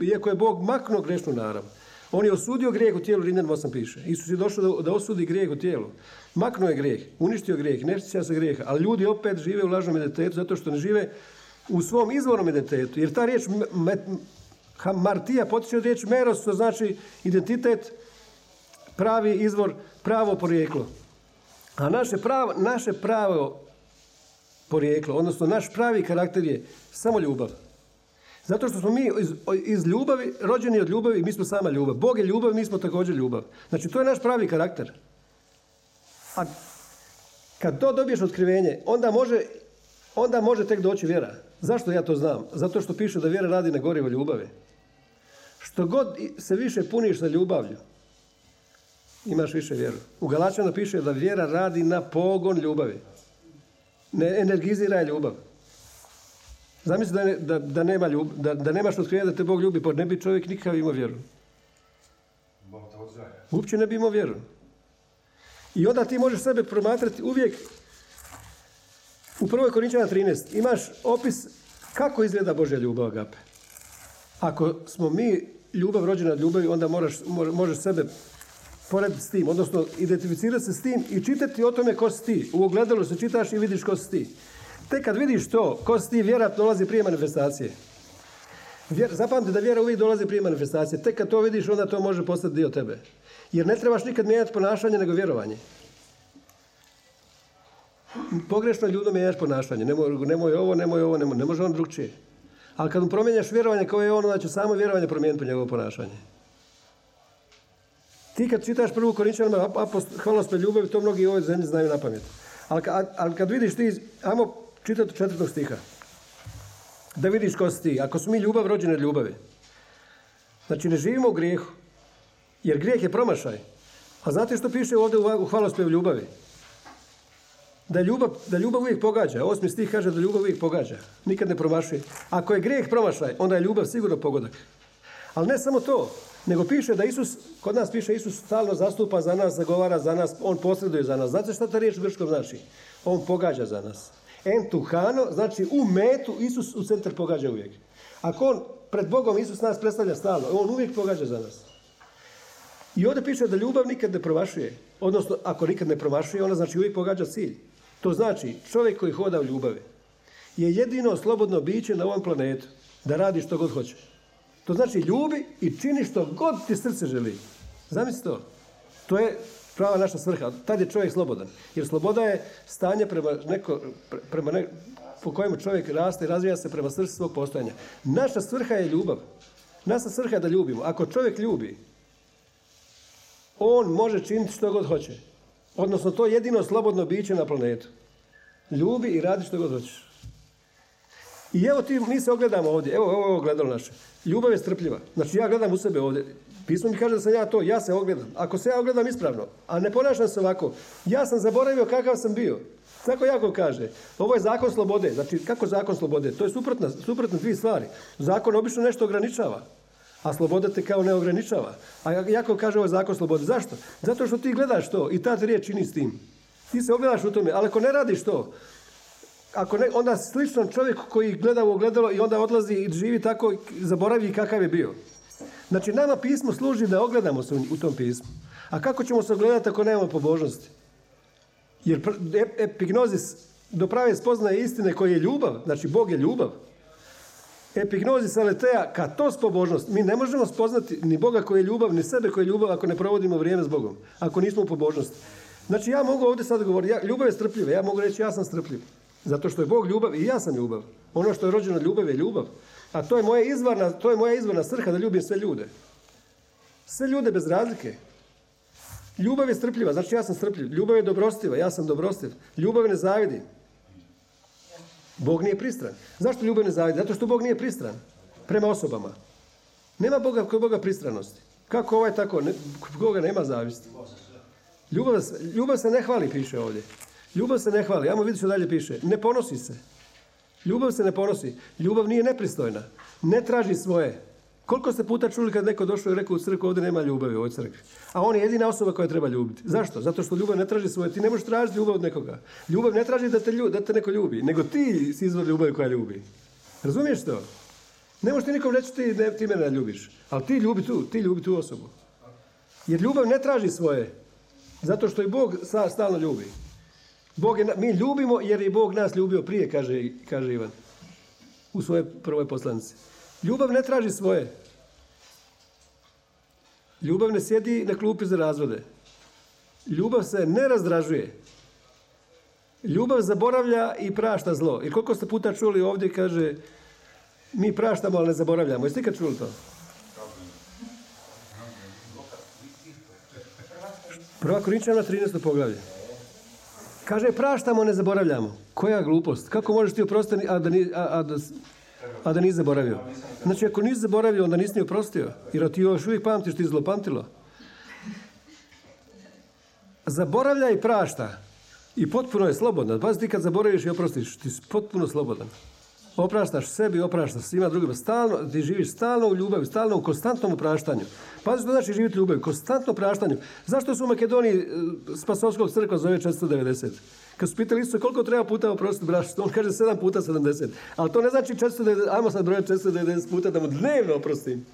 iako je Bog maknuo grešnu narav. On je osudio grijeh u tijelu, Rimljanima 8 piše. Isus je došao da, da osudi grijeh u tijelu. Maknuo je grijeh, uništio grijeh, ne se grijeha. Ali ljudi opet žive u lažnom identitetu zato što ne žive u svom izvornom identitetu. Jer ta riječ me- me- ha- martija potiče od riječ meros, što znači identitet, pravi izvor, pravo porijeklo. A naše pravo, naše pravo porijeklo, odnosno naš pravi karakter je samo ljubav. Zato što smo mi iz, iz ljubavi, rođeni od ljubavi, mi smo sama ljubav. Bog je ljubav, mi smo također ljubav. Znači, to je naš pravi karakter. A kad to dobiješ otkrivenje, onda može, onda može tek doći vjera. Zašto ja to znam? Zato što piše da vjera radi na gorivo ljubavi. Što god se više puniš sa ljubavlju, imaš više vjeru. U Galačana piše da vjera radi na pogon ljubavi. Ne energizira ljubav. Zamisli da, ne- da, da, nema ljub, da, da nemaš otkrivenja da te Bog ljubi, pa ne bi čovjek nikakav imao vjeru. Uopće ne bi imao vjeru. I onda ti možeš sebe promatrati uvijek u 1. Korinčana 13 imaš opis kako izgleda Božja ljubav agape. Ako smo mi ljubav rođena od ljubavi, onda moraš, mo- možeš sebe porediti s tim, odnosno identificirati se s tim i čitati o tome ko si ti. U ogledalu se čitaš i vidiš ko si ti. Tek kad vidiš to, ko si ti, vjerojatno dolazi prije manifestacije. Zapamti da vjera uvijek dolazi prije manifestacije. Tek kad to vidiš, onda to može postati dio tebe. Jer ne trebaš nikad mijenjati ponašanje, nego vjerovanje. Pogrešno ljudom mijenjaš ponašanje. Nemoj, nemoj ovo, nemoj ovo, nemoj, ne može on drugčije. Ali kad mu promijenjaš vjerovanje kao je on, onda će samo vjerovanje promijeniti njegovo ponašanje. Ti kad čitaš prvu Korinčanima hvalospjev ljubavi, to mnogi u ovoj zemlji znaju na pamet. Ali, ali kad vidiš ti, ajmo čitati četvrtog stiha. Da vidiš ko si ti. Ako smo mi ljubav rođene ljubavi. Znači ne živimo u grijehu. Jer grijeh je promašaj. A znate što piše ovdje u hvalospjevu ljubavi? Da ljubav, da ljubav uvijek pogađa. Osmi stih kaže da ljubav uvijek pogađa. Nikad ne promašuje. Ako je grijeh promašaj, onda je ljubav sigurno pogodak. Ali ne samo to, nego piše da Isus, kod nas piše Isus stalno zastupa za nas, zagovara za nas, on posreduje za nas. Znate šta ta riječ u grčkom znači? On pogađa za nas. Entuhano, znači u metu Isus u centar pogađa uvijek. Ako on pred Bogom Isus nas predstavlja stalno, on uvijek pogađa za nas. I ovdje piše da ljubav nikad ne promašuje. Odnosno, ako nikad ne promašuje, ona znači uvijek pogađa cilj. To znači, čovjek koji hoda u ljubavi je jedino slobodno biće na ovom planetu da radi što god hoće. To znači ljubi i čini što god ti srce želi. Zamisli to. To je prava naša svrha. Tad je čovjek slobodan. Jer sloboda je stanje prema neko, pre- prema ne, po kojemu čovjek raste i razvija se prema svrsi svog postojanja. Naša svrha je ljubav. Naša svrha je da ljubimo. Ako čovjek ljubi, on može činiti što god hoće. Odnosno, to je jedino slobodno biće na planetu. Ljubi i radi što god hoćeš. I evo ti, mi se ogledamo ovdje, evo ovo je ogledalo naše. Ljubav je strpljiva. Znači ja gledam u sebe ovdje. Pismo mi kaže da sam ja to, ja se ogledam. Ako se ja ogledam ispravno, a ne ponašam se ovako, ja sam zaboravio kakav sam bio. Tako jako kaže. Ovo je zakon slobode. Znači, kako zakon slobode? To je suprotna, suprotne dvije stvari. Zakon obično nešto ograničava, a sloboda te kao ne ograničava. A jako kaže ovaj zakon slobode. Zašto? Zato što ti gledaš to i ta riječ čini s tim. Ti se ogledaš u tome, ali ako ne radiš to, ako ne, onda sličan čovjek koji gleda u ogledalo i onda odlazi i živi tako, zaboravi kakav je bio. Znači, nama pismo služi da ogledamo se u, tom pismu. A kako ćemo se ogledati ako nemamo pobožnosti? Jer ep- epignozis do prave spoznaje istine koji je ljubav, znači Bog je ljubav. Epignozis aletea, katos pobožnost. Mi ne možemo spoznati ni Boga koji je ljubav, ni sebe koji je ljubav ako ne provodimo vrijeme s Bogom. Ako nismo u pobožnosti. Znači ja mogu ovdje sad govoriti, ja, ljubav je strpljiva, ja mogu reći ja sam strpljiv. Zato što je Bog ljubav i ja sam ljubav. Ono što je rođeno ljubav je ljubav. A to je moja izvorna, to je moja izvorna svrha da ljubim sve ljude. Sve ljude bez razlike. Ljubav je strpljiva, znači ja sam strpljiv. Ljubav je dobrostiva, ja sam dobrostiv. Ljubav ne zavidi. Bog nije pristran. Zašto ljubav ne zavidi? Zato što Bog nije pristran prema osobama. Nema Boga kod Boga pristranosti. Kako ovaj tako? Kod Boga nema zavisti. Ljubav, ljubav se ne hvali, piše ovdje. Ljubav se ne hvali. Ajmo vidjeti što dalje piše. Ne ponosi se. Ljubav se ne ponosi. Ljubav nije nepristojna. Ne traži svoje. Koliko ste puta čuli kad neko došao i rekao u crkvu ovdje nema ljubavi u ovoj crkvi. A on je jedina osoba koja treba ljubiti. Zašto? Zato što ljubav ne traži svoje. Ti ne možeš tražiti ljubav od nekoga. Ljubav ne traži da te, lju- da te neko ljubi, nego ti si izvor ljubavi koja ljubi. Razumiješ to? Ne možeš ti nikom reći ti, ne, ti mene ne ljubiš. Ali ti ljubi tu, ti ljubi tu osobu. Jer ljubav ne traži svoje. Zato što i Bog stalno ljubi. Bog je, mi ljubimo jer je Bog nas ljubio prije, kaže, kaže Ivan. U svojoj prvoj poslanici. Ljubav ne traži svoje. Ljubav ne sjedi na klupi za razvode. Ljubav se ne razdražuje. Ljubav zaboravlja i prašta zlo. I koliko ste puta čuli ovdje, kaže, mi praštamo, ali ne zaboravljamo. Jeste ikad čuli to? Prva Korinčana 13. poglavlje. Kaže, praštamo, ne zaboravljamo. Koja glupost? Kako možeš ti oprostiti, a da, ni, a, a da, a da nisi zaboravio? Znači, ako nisi zaboravio, onda nisi ni oprostio. Jer ti još uvijek pamtiš, ti zlopamtilo. Zaboravlja i prašta. I potpuno je slobodan. Pazi ti kad zaboraviš i oprostiš, ti si potpuno slobodan. Opraštaš sebi, opraštaš svima drugima. Stalno, ti živiš stalno u ljubavi, stalno u konstantnom opraštanju. Pazi što znači živjeti u ljubavi, konstantno opraštanju. Zašto se u Makedoniji e, Spasovskog crkva zove 490? Kad su pitali Isusa koliko treba puta oprostiti braštu, on kaže 7 puta 70. Ali to ne znači 490, ajmo sad brojati 490 puta da mu dnevno oprostim.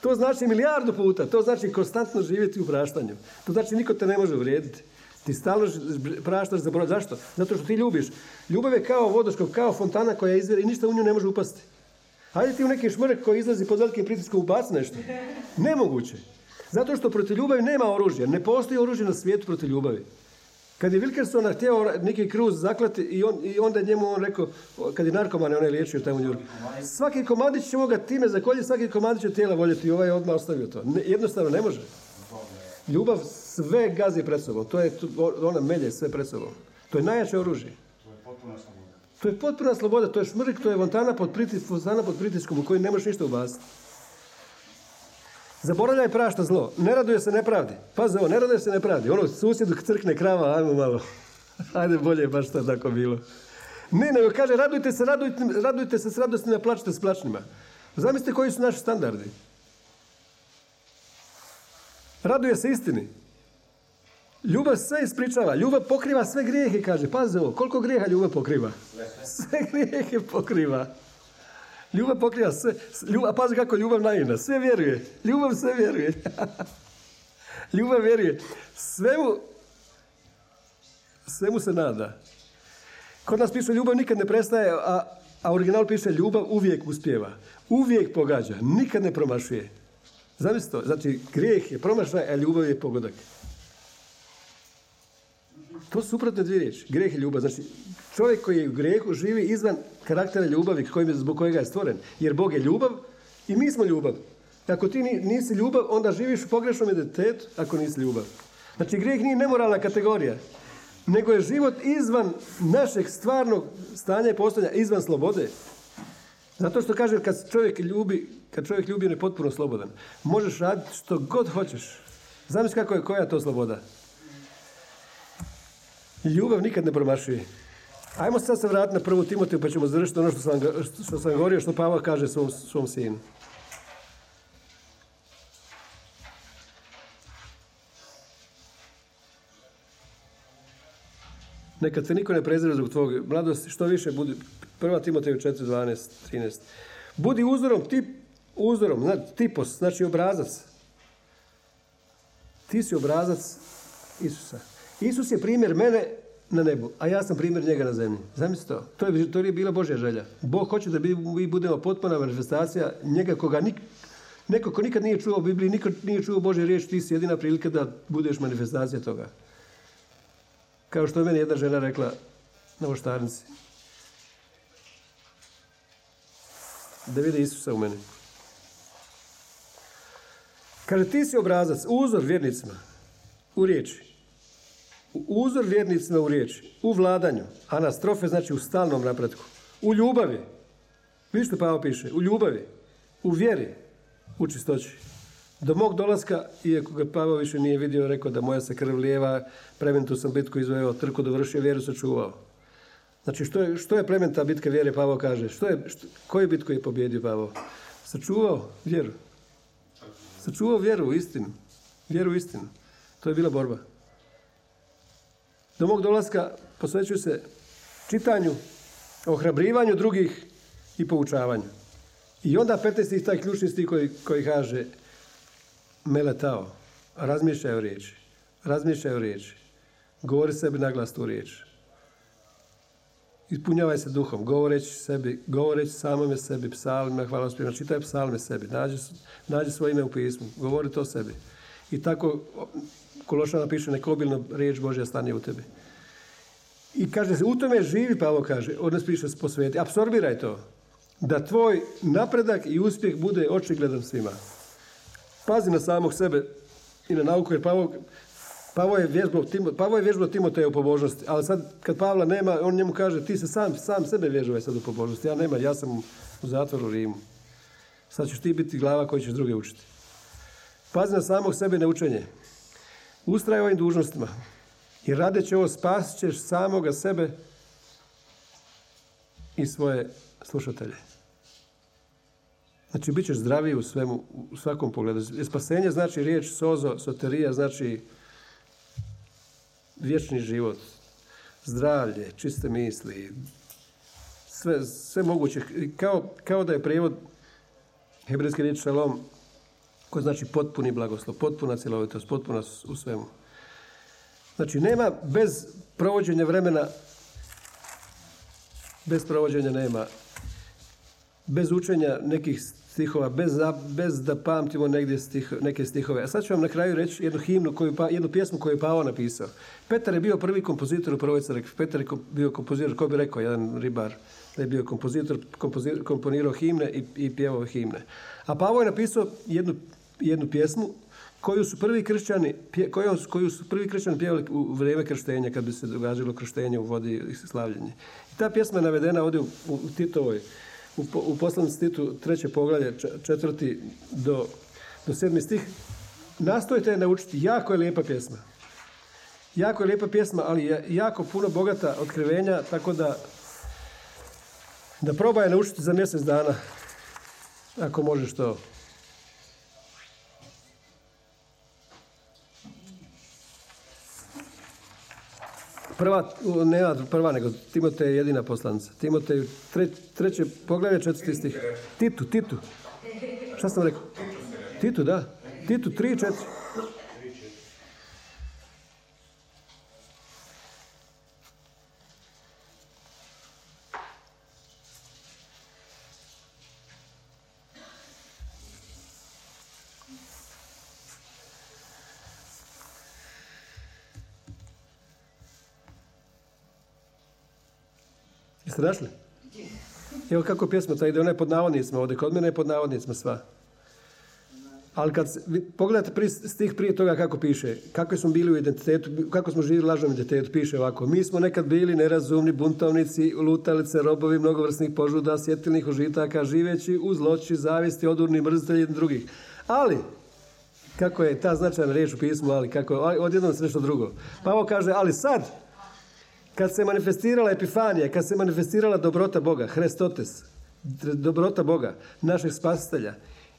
To znači milijardu puta, to znači konstantno živjeti u praštanju. To znači niko te ne može uvrijediti. Ti stalno praštaš za broj. Zašto? Zato što ti ljubiš. Ljubav je kao vodoskop, kao fontana koja izvire i ništa u nju ne može upasti. Hajde ti u neki šmrk koji izlazi pod velikim pritiskom ubaci nešto. Nemoguće. Zato što protiv ljubavi nema oružja. Ne postoji oružje na svijetu protiv ljubavi. Kad je Wilkersona htio neki kruz zaklati i, on, i onda je njemu on rekao, kad je narkomane onaj liječio tamo njur, svaki komadić ćemo ga time zakoljiti, svaki komadić će tijela voljeti i ovaj je odmah ostavio to. Ne, jednostavno ne može. Ljubav sve gazi pred sobom. To je, ona melje sve pred sobom. To je najjače oružje. To je potpuna sloboda. To je potpuna sloboda, to je šmrk, to je fontana pod, pritis, pod pritiskom u kojoj ne možeš ništa ubaciti. Zaboravlja i prašta zlo. Ne raduje se nepravdi. Pazi ovo, ne raduje se nepravdi. Ono, susjedu crkne krava, ajmo malo. Ajde, bolje je baš to tako bilo. Ne, nego kaže, radujte se, radujte, radujte se s radostima, plačite s plačnima. Zamislite koji su naši standardi. Raduje se istini. Ljubav sve ispričava. Ljubav pokriva sve grijehe, kaže. Pazi ovo, koliko grijeha ljubav pokriva? Sve grijehe pokriva. Ljubav pokriva sve. Ljubav, a pazi kako ljubav naivna. Sve vjeruje. Ljubav sve vjeruje. ljubav vjeruje. Svemu, svemu se nada. Kod nas piše ljubav nikad ne prestaje, a, a original piše ljubav uvijek uspjeva. Uvijek pogađa. Nikad ne promašuje. Zamislite to. Znači, grijeh je promašaj, a ljubav je pogodak. To su suprotne dvije riječi. Grijeh i ljubav. Znači, čovjek koji je u grijehu živi izvan karaktera ljubavi kojim je, zbog kojega je stvoren. Jer Bog je ljubav i mi smo ljubav. Ako ti ni- nisi ljubav, onda živiš u pogrešnom identitetu ako nisi ljubav. Znači, grijeh nije nemoralna kategorija, nego je život izvan našeg stvarnog stanja i postojanja, izvan slobode. Zato što kaže kad čovjek ljubi, kad čovjek ljubi on je potpuno slobodan. Možeš raditi što god hoćeš. Zamisli kako je, koja to sloboda. Ljubav nikad ne promašuje. Ajmo sad se vratiti na prvu Timotiju pa ćemo završiti ono što sam, sam govorio, što Pavao kaže svom, sinu. Neka te niko ne prezire zbog tvog mladosti, što više budi, prva Timoteju 4, 12, 13. Budi uzorom, tip, uzorom, zna, tipos, znači obrazac. Ti si obrazac Isusa. Isus je primjer mene na nebu, a ja sam primjer njega na zemlji. Zamislite to. To je, to je bila Božja želja. Bog hoće da mi budemo potpuna manifestacija njega koga nik, neko ko nikad nije čuo Bibliji, nikad nije čuo Božje riječ, ti si jedina prilika da budeš manifestacija toga. Kao što je meni jedna žena rekla na oštarnici. Da vide Isusa u meni. Kaže, ti si obrazac, uzor vjernicima u riječi. Uzor vjernicima u riječi, u vladanju. Anastrofe znači u stalnom napretku. U ljubavi. Vidiš što Pavo piše? U ljubavi. U vjeri. U čistoći. Do mog dolaska, iako ga Pavo više nije vidio, rekao da moja se krv lijeva, prementu sam bitku izvojao, trku dovršio, vjeru sačuvao. Znači, što je, što je plementa bitka vjere, Pavo kaže? Što je, što, koju bitku je pobjedio Pavo? Sačuvao vjeru. Sačuvao vjeru u istinu. Vjeru u istinu. To je bila borba. Do mog dolaska posvećuju se čitanju, ohrabrivanju drugih i poučavanju. I onda 15. taj ključni stih koji, koji kaže meletao, razmišljaj o riječi, razmišljaj o riječi, govori sebi naglas tu riječ. Ispunjavaj se duhom, govoreći sebi, govoreći samome sebi, psalmima, uspjevima, čitaj psalme sebi, nađi, nađi svoje ime u pismu, govori to sebi. I tako Kološana piše neka obilno riječ Božja stane u tebi. I kaže se, u tome živi, Pavo kaže, odnos piše posveti, apsorbiraj to. Da tvoj napredak i uspjeh bude očigledan svima. Pazi na samog sebe i na nauku, jer Pavo, Pavo je vježbao, Pavo je vježbao Timoteju u pobožnosti, ali sad kad Pavla nema, on njemu kaže ti se sam, sam sebe vježbaj sad u pobožnosti. Ja nema, ja sam u zatvoru u Rimu. Sad ćeš ti biti glava koji ćeš druge učiti. Pazi na samog sebe na učenje. Ustraj ovim dužnostima. I radeći ovo spasit ćeš samoga sebe i svoje slušatelje. Znači, bit ćeš zdraviji u svemu, u svakom pogledu. Spasenje znači riječ sozo, soterija, znači vječni život, zdravlje, čiste misli, sve, sve moguće. Kao, kao da je prijevod hebrejske riječ šalom, koji znači potpuni blagoslov, potpuna cjelovitost, potpuna u svemu. Znači, nema bez provođenja vremena, bez provođenja nema, bez učenja nekih stihova, bez, bez da pamtimo negdje stih, neke stihove. A sad ću vam na kraju reći jednu himnu, koju, jednu pjesmu koju je Pavo napisao. Petar je bio prvi kompozitor u prvoj crkvi. Petar je bio kompozitor, ko bi rekao, jedan ribar, da je bio kompozitor, kompozitor komponirao himne i, i pjevao himne. A Pavo je napisao jednu, jednu pjesmu koju su prvi kršćani, koju, koju su prvi kršćani pjevali u vrijeme krštenja, kad bi se događalo krštenje u vodi i slavljenje. I ta pjesma je navedena ovdje u, u Titovoj, u, u poslanici Titu treće poglavlje, četvrti do, do sedmi stih. Nastojite je naučiti, jako je lijepa pjesma. Jako je lijepa pjesma, ali je jako puno bogata otkrivenja, tako da da probaj naučiti za mjesec dana, ako možeš to. Prva, ne prva, nego Timote je jedina poslanica. Timote tre, treće poglavlje četvrti stih. Titu, Titu. Šta sam rekao? Titu, da. Titu, tri, četiri. Jeste našli? Evo kako pjesma ta ide, ona je pod navodnicima ovdje, kod mene je pod navodnicima sva. Ali kad pogledate pri, stih prije toga kako piše, kako smo bili u identitetu, kako smo živjeli lažnom identitetu, piše ovako. Mi smo nekad bili nerazumni, buntovnici, lutalice, robovi mnogovrsnih požuda, sjetilnih užitaka, živeći u zloći, zavisti, odurni, mrzitelji drugih. Ali, kako je ta značajna riječ u pismu, ali kako je, odjednom se nešto drugo. Pa ovo kaže, ali sad, kad se manifestirala epifanija, kad se manifestirala dobrota Boga, Hrestotes, dobrota Boga, našeg spasitelja,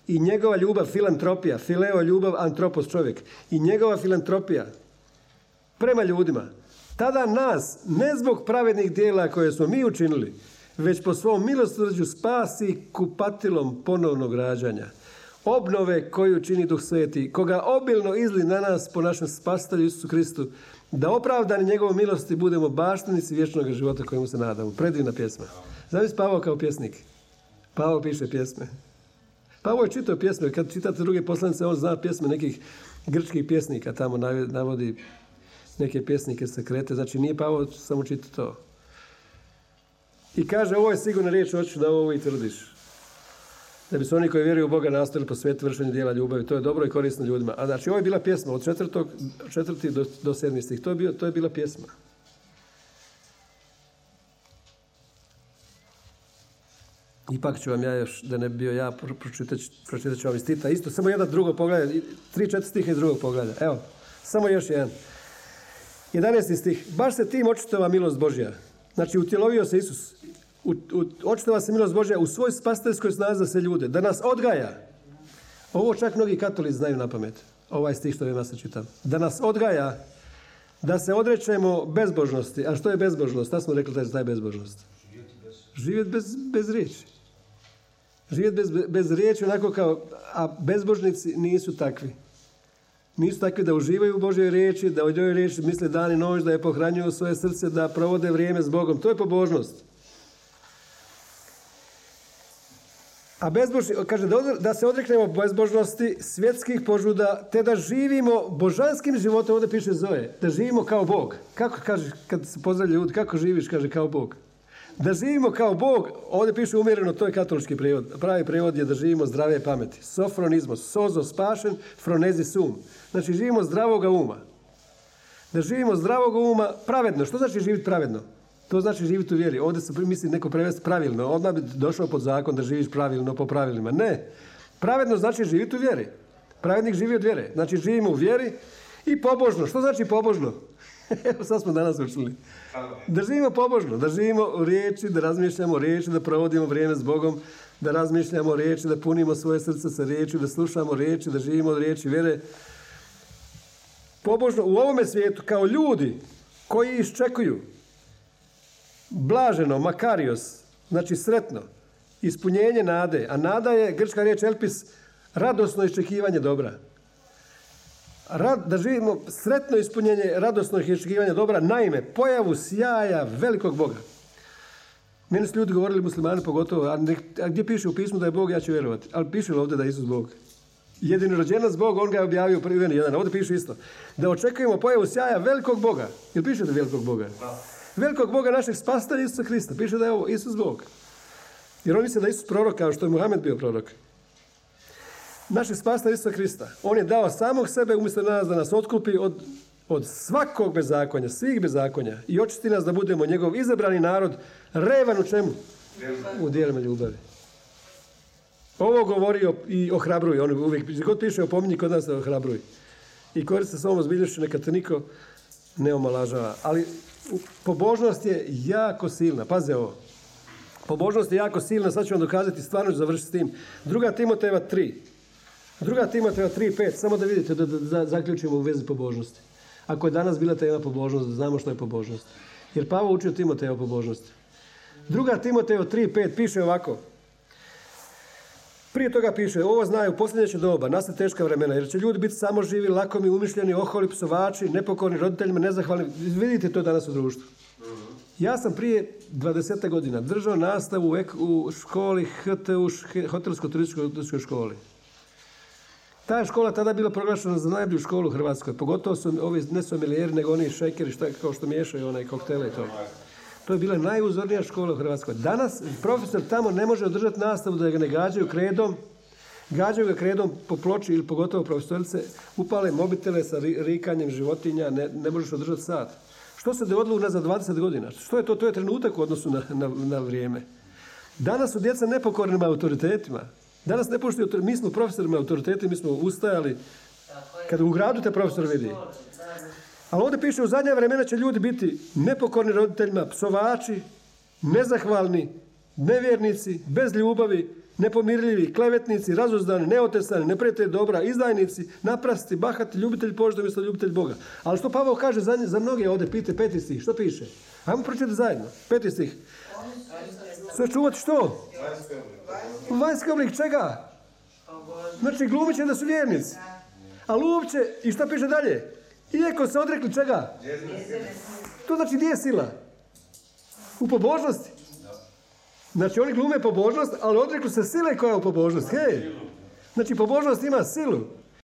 i njegova ljubav, filantropija, fileo ljubav, antropos čovjek, i njegova filantropija prema ljudima, Tada nas, ne zbog pravednih dijela koje smo mi učinili, već po svom milosrđu spasi kupatilom ponovnog rađanja. Obnove koju čini Duh Sveti, koga obilno izli na nas po našem spastelju Isusu Kristu, da opravdani njegovom milosti budemo baštenici vječnog života kojemu se nadamo. Predivna pjesma. Zamisli Pavao kao pjesnik. Pavao piše pjesme. Pavao je čitao pjesme. Kad čitate druge poslanice, on zna pjesme nekih grčkih pjesnika. Tamo navodi neke pjesnike krete. Znači nije Pavao samo čitao to. I kaže, ovo je sigurno riječ, hoću da ovo i tvrdiš. Da bi se oni koji vjeruju u Boga nastavili po svijetu vršenju dijela ljubavi. To je dobro i korisno ljudima. A znači, ovo je bila pjesma od četvrtog, četvrti do, do sedmi stih. To je, bio, to je bila pjesma. Ipak ću vam ja još, da ne bi bio ja, pročitat, pročitat ću vam iz Tita. Isto, samo jedan drugo pogleda, tri, četiri stiha iz drugog pogleda. Evo, samo još jedan. 11. stih. Baš se tim očitova milost Božja. Znači, utjelovio se Isus. U, u, očitova se milost Božja u svoj spastelskoj snazi za se ljude. Da nas odgaja. Ovo čak mnogi katolici znaju na pamet. Ovaj stih što ja se čitam. Da nas odgaja da se odrećemo bezbožnosti. A što je bezbožnost? Šta smo rekli da je taj bezbožnost? Živjeti bez, bez riječi. Živjeti bez, bez riječi onako kao, a bezbožnici nisu takvi. Nisu takvi da uživaju u Božoj riječi, da o njoj riječi misle dan i noć, da je pohranjuju svoje srce, da provode vrijeme s Bogom. To je pobožnost. A bezbožni, kaže da, se odreknemo bezbožnosti, svjetskih požuda, te da živimo božanskim životom, ovdje piše Zoe, da živimo kao Bog. Kako kaže, kad se pozdravlja ljudi, kako živiš, kaže kao Bog. Da živimo kao Bog, ovdje piše umjereno, to je katolički prijevod. Pravi prijevod je da živimo zdrave pameti. Sofronizmo, sozo spašen, fronezi sum. Znači živimo zdravoga uma. Da živimo zdravog uma pravedno. Što znači živjeti pravedno? To znači živjeti u vjeri. Ovdje se misli neko prevesti pravilno. Odmah bi došao pod zakon da živiš pravilno po pravilima. Ne. Pravedno znači živjeti u vjeri. Pravednik živi od vjere. Znači živimo u vjeri i pobožno. Što znači pobožno? Evo sad smo danas učili. Da živimo pobožno, da živimo u riječi, da razmišljamo o riječi, da provodimo vrijeme s Bogom, da razmišljamo o riječi, da punimo svoje srce sa riječi, da slušamo riječi, da živimo od riječi vjere. Pobožno u ovome svijetu kao ljudi koji iščekuju blaženo, makarios, znači sretno, ispunjenje nade, a nada je, grčka riječ elpis, radosno iščekivanje dobra rad, da živimo sretno ispunjenje radosnog iščekivanja dobra, naime, pojavu sjaja velikog Boga. Meni su ljudi govorili muslimani pogotovo, a, gdje piše u pismu da je Bog, ja ću vjerovati. Ali piše li ovdje da je Isus Bog? Jedino rođenac Bog, on ga je objavio prvi jedan. Ovdje piše isto. Da očekujemo pojavu sjaja velikog Boga. Jel piše da velikog Boga? Velikog Boga našeg spastelja Isusa Krista. Piše da je ovo Isus Bog. Jer on misle da je Isus prorok kao što je Muhammed bio prorok našeg spasta Isusa Krista. On je dao samog sebe umjesto nas da nas otkupi od, od svakog bezakonja, svih bezakonja i očisti nas da budemo njegov izabrani narod, revan u čemu? U dijelima ljubavi. Ovo govori i ohrabruj. On uvijek, god piše opominji, kod nas se ohrabruj. I koriste se ovom zbiljnošću, neka te niko ne omalažava. Ali pobožnost je jako silna. Paze ovo. Pobožnost je jako silna, sad ću vam dokazati, stvarno ću završiti s tim. Druga Timoteva 3. Druga Timoteja 3.5, samo da vidite, da, da, zaključimo u vezi pobožnosti. Ako je danas bila tema pobožnost, da znamo što je pobožnost. Jer Pavo učio Timoteja o pobožnosti. Druga Timoteja 3.5 piše ovako. Prije toga piše, ovo znaju, posljednje će doba, nastati teška vremena, jer će ljudi biti samo živi, lakomi, umišljeni, oholi, psovači, nepokorni roditeljima, nezahvalni. Vidite to danas u društvu. Ja sam prije 20 godina držao nastavu u školi HTU, hotelsko-turističkoj školi. Ta škola tada bila proglašena za najbolju školu u Hrvatskoj. Pogotovo su ovi ne somilijeri, nego oni šejkeri šta, kao što miješaju onaj koktele i to. To je bila najuzornija škola u Hrvatskoj. Danas profesor tamo ne može održati nastavu da ga ne gađaju kredom, gađaju ga kredom po ploči ili pogotovo profesorice, upale mobitele sa rikanjem životinja, ne, ne možeš održati sat. Što se dogodilo za 20 godina? Što je to? To je trenutak u odnosu na, na, na vrijeme. Danas su djeca nepokornima autoritetima. Danas ne poštuju, mi smo profesorima autoriteti, mi smo ustajali. Kada u gradu te profesor vidi. Ali ovdje piše u zadnje vremena će ljudi biti nepokorni roditeljima, psovači, nezahvalni, nevjernici, bez ljubavi, nepomirljivi, klevetnici, razuzdani, neotesani, neprijatelji dobra, izdajnici, naprasti, bahati, ljubitelj požda umjesto ljubitelj Boga. Ali što Pavao kaže za, za mnoge ovdje, pite peti stih, što piše? Ajmo pročitati zajedno. Peti stih. Čuvati što? Vanjski oblik čega? Znači glumit će da su vjernici. Ali uopće, i šta piše dalje? Iako se odrekli čega? To znači gdje je sila? U pobožnosti. Znači oni glume pobožnost, ali odrekli se sile koja je u pobožnosti. Hej! Znači pobožnost ima silu.